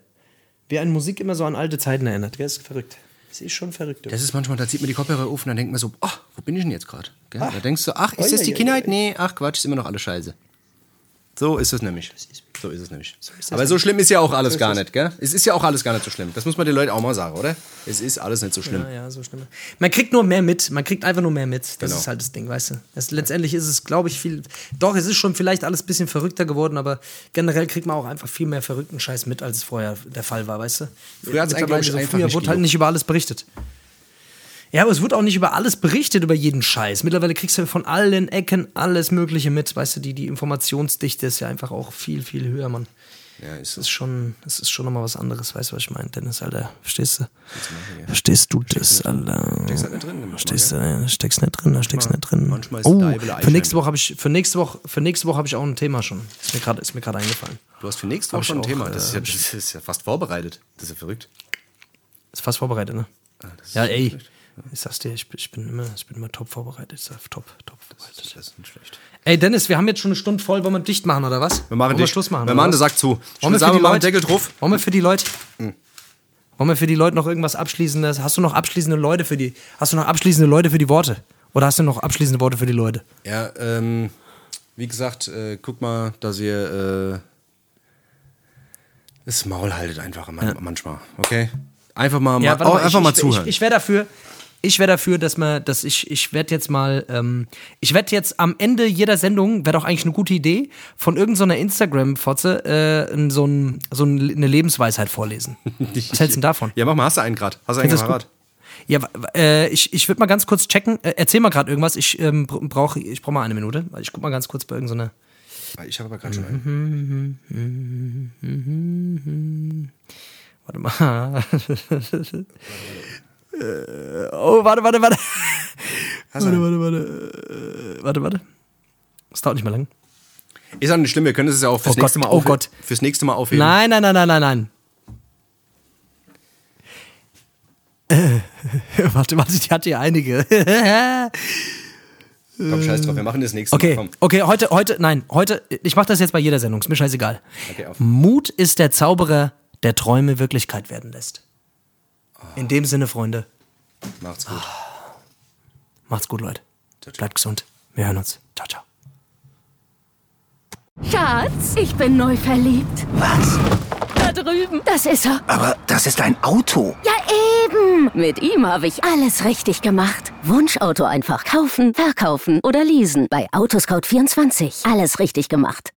[SPEAKER 2] Wie eine Musik immer so an alte Zeiten erinnert. Gell? Das ist verrückt. Das ist schon verrückt.
[SPEAKER 1] Das ist manchmal, da zieht man die Kopfhörer auf und dann denkt man so, ach, wo bin ich denn jetzt gerade? Da denkst du, ach, ist das die
[SPEAKER 2] Oi, oi, oi,
[SPEAKER 1] Kindheit?
[SPEAKER 2] oi.
[SPEAKER 1] Nee, ach Quatsch, ist immer noch alles scheiße. So ist es nämlich. So ist es nämlich. Aber so schlimm ist ja auch alles gar nicht, gell? Es ist ja auch alles gar nicht so schlimm. Das muss man den Leuten auch mal sagen, oder? Es ist alles nicht so schlimm.
[SPEAKER 2] Ja, ja, so schlimm. Man kriegt nur mehr mit. Man kriegt einfach nur mehr mit. Das
[SPEAKER 1] Genau.
[SPEAKER 2] ist halt das Ding, weißt du. Es, letztendlich ist es, glaube ich, viel. Doch, es ist schon vielleicht alles ein bisschen verrückter geworden, aber generell kriegt man auch einfach viel mehr verrückten Scheiß mit, als es vorher der Fall war, weißt du.
[SPEAKER 1] Früher einen,
[SPEAKER 2] Mittlerweile
[SPEAKER 1] glaub ich,
[SPEAKER 2] so, früher wurde halt nicht über alles berichtet. Ja, aber es wird auch nicht über alles berichtet, über jeden Scheiß. Mittlerweile kriegst du von allen Ecken alles Mögliche mit. Weißt du, die, die Informationsdichte ist ja einfach auch viel, viel höher, Mann.
[SPEAKER 1] Ja, ist
[SPEAKER 2] Das ist schon, das ist schon nochmal was anderes, weißt du, was ich meine, Dennis, Alter. Verstehst du? Verstehst du das, Alter?
[SPEAKER 1] Steckst halt nicht drin,
[SPEAKER 2] Verstehst du? Ja, steckst nicht drin, da steckst nicht drin. oh, für nächste Woche habe ich, für nächste Woche, für nächste Woche habe ich auch ein Thema schon. Ist mir gerade, ist mir gerade eingefallen.
[SPEAKER 1] Du hast für nächste Woche schon ein Thema.
[SPEAKER 2] äh,
[SPEAKER 1] Das ist, ja, das ist ja fast vorbereitet. Das ist ja verrückt.
[SPEAKER 2] Ist fast vorbereitet, ne?
[SPEAKER 1] Ah,
[SPEAKER 2] Ja, ey.
[SPEAKER 1] schlecht.
[SPEAKER 2] Ich sag's dir, ich, bin- ich bin immer, ich bin immer top vorbereitet. Ich sag, top, top vorbereitet.
[SPEAKER 1] Das ist nicht schlecht.
[SPEAKER 2] Ey, Dennis, wir haben jetzt schon eine Stunde voll. Wollen wir dicht machen, oder was?
[SPEAKER 1] Wir machen
[SPEAKER 2] Wollen
[SPEAKER 1] dicht.
[SPEAKER 2] Schluss machen.
[SPEAKER 1] Wir machen Sack zu. Ich
[SPEAKER 2] Wollen wir
[SPEAKER 1] sagen, wir machen
[SPEAKER 2] Leute,
[SPEAKER 1] Deckel drauf.
[SPEAKER 2] Wollen wir für die Leute,
[SPEAKER 1] Hm.
[SPEAKER 2] wollen wir für die Leute noch irgendwas Abschließendes? Hast du noch abschließende Leute für die, hast du noch abschließende Leute für die Worte? Oder hast du noch abschließende Worte für die Leute?
[SPEAKER 1] Ja, ähm, wie gesagt, äh, guck mal, dass ihr äh, das Maul haltet einfach man manchmal, okay? Einfach mal, mal,
[SPEAKER 2] warte
[SPEAKER 1] auch
[SPEAKER 2] mal,
[SPEAKER 1] einfach
[SPEAKER 2] ich,
[SPEAKER 1] mal zuhören.
[SPEAKER 2] Ich, ich wäre dafür, ich wäre dafür, dass man, dass ich, ich werde jetzt mal, ähm, ich werde jetzt am Ende jeder Sendung, wäre doch eigentlich eine gute Idee, von irgendeiner Instagram-Fotze äh, so, ein, so ein- eine Lebensweisheit vorlesen. Was hältst du denn davon?
[SPEAKER 1] ja, mach mal, hast du einen grad? Hast du einen
[SPEAKER 2] gut? Ja, äh, ich, ich würde mal ganz kurz checken. Äh, erzähl mal gerade irgendwas. Ich ähm, brauche ich brauch mal eine Minute. weil Ich guck mal ganz kurz bei irgendeiner.
[SPEAKER 1] Ah, Ich habe aber gerade schon einen.
[SPEAKER 2] Warte mal. Äh, oh, warte, warte, warte.
[SPEAKER 1] Hast
[SPEAKER 2] Warte, warte, warte. Äh, Warte, warte. Das dauert nicht mehr lang.
[SPEAKER 1] Ist auch nicht schlimm, wir können es ja auch fürs
[SPEAKER 2] Oh
[SPEAKER 1] nächste
[SPEAKER 2] Gott,
[SPEAKER 1] Mal
[SPEAKER 2] oh Gott.
[SPEAKER 1] Fürs nächste Mal aufheben.
[SPEAKER 2] Nein, nein, nein, nein, nein, nein. Äh, warte, warte, ich hatte hier einige.
[SPEAKER 1] Komm, scheiß drauf, wir machen das nächste Mal.
[SPEAKER 2] Okay,
[SPEAKER 1] Komm.
[SPEAKER 2] okay, heute, heute, nein, heute, ich mache das jetzt bei jeder Sendung, ist mir scheißegal.
[SPEAKER 1] Okay.
[SPEAKER 2] Mut ist der Zauberer, der Träume Wirklichkeit werden lässt. In dem Sinne, Freunde,
[SPEAKER 1] Macht's gut.
[SPEAKER 2] macht's gut, Leute.
[SPEAKER 1] Ciao, ciao.
[SPEAKER 2] Bleibt gesund. Wir hören uns. Ciao, ciao.
[SPEAKER 4] Schatz, ich bin neu verliebt.
[SPEAKER 5] Was?
[SPEAKER 4] Da drüben. Das ist er.
[SPEAKER 5] Aber das ist ein Auto.
[SPEAKER 4] Ja, eben. Mit ihm habe ich alles richtig gemacht. Wunschauto einfach kaufen, verkaufen oder leasen. Bei Autoscout24. Alles richtig gemacht.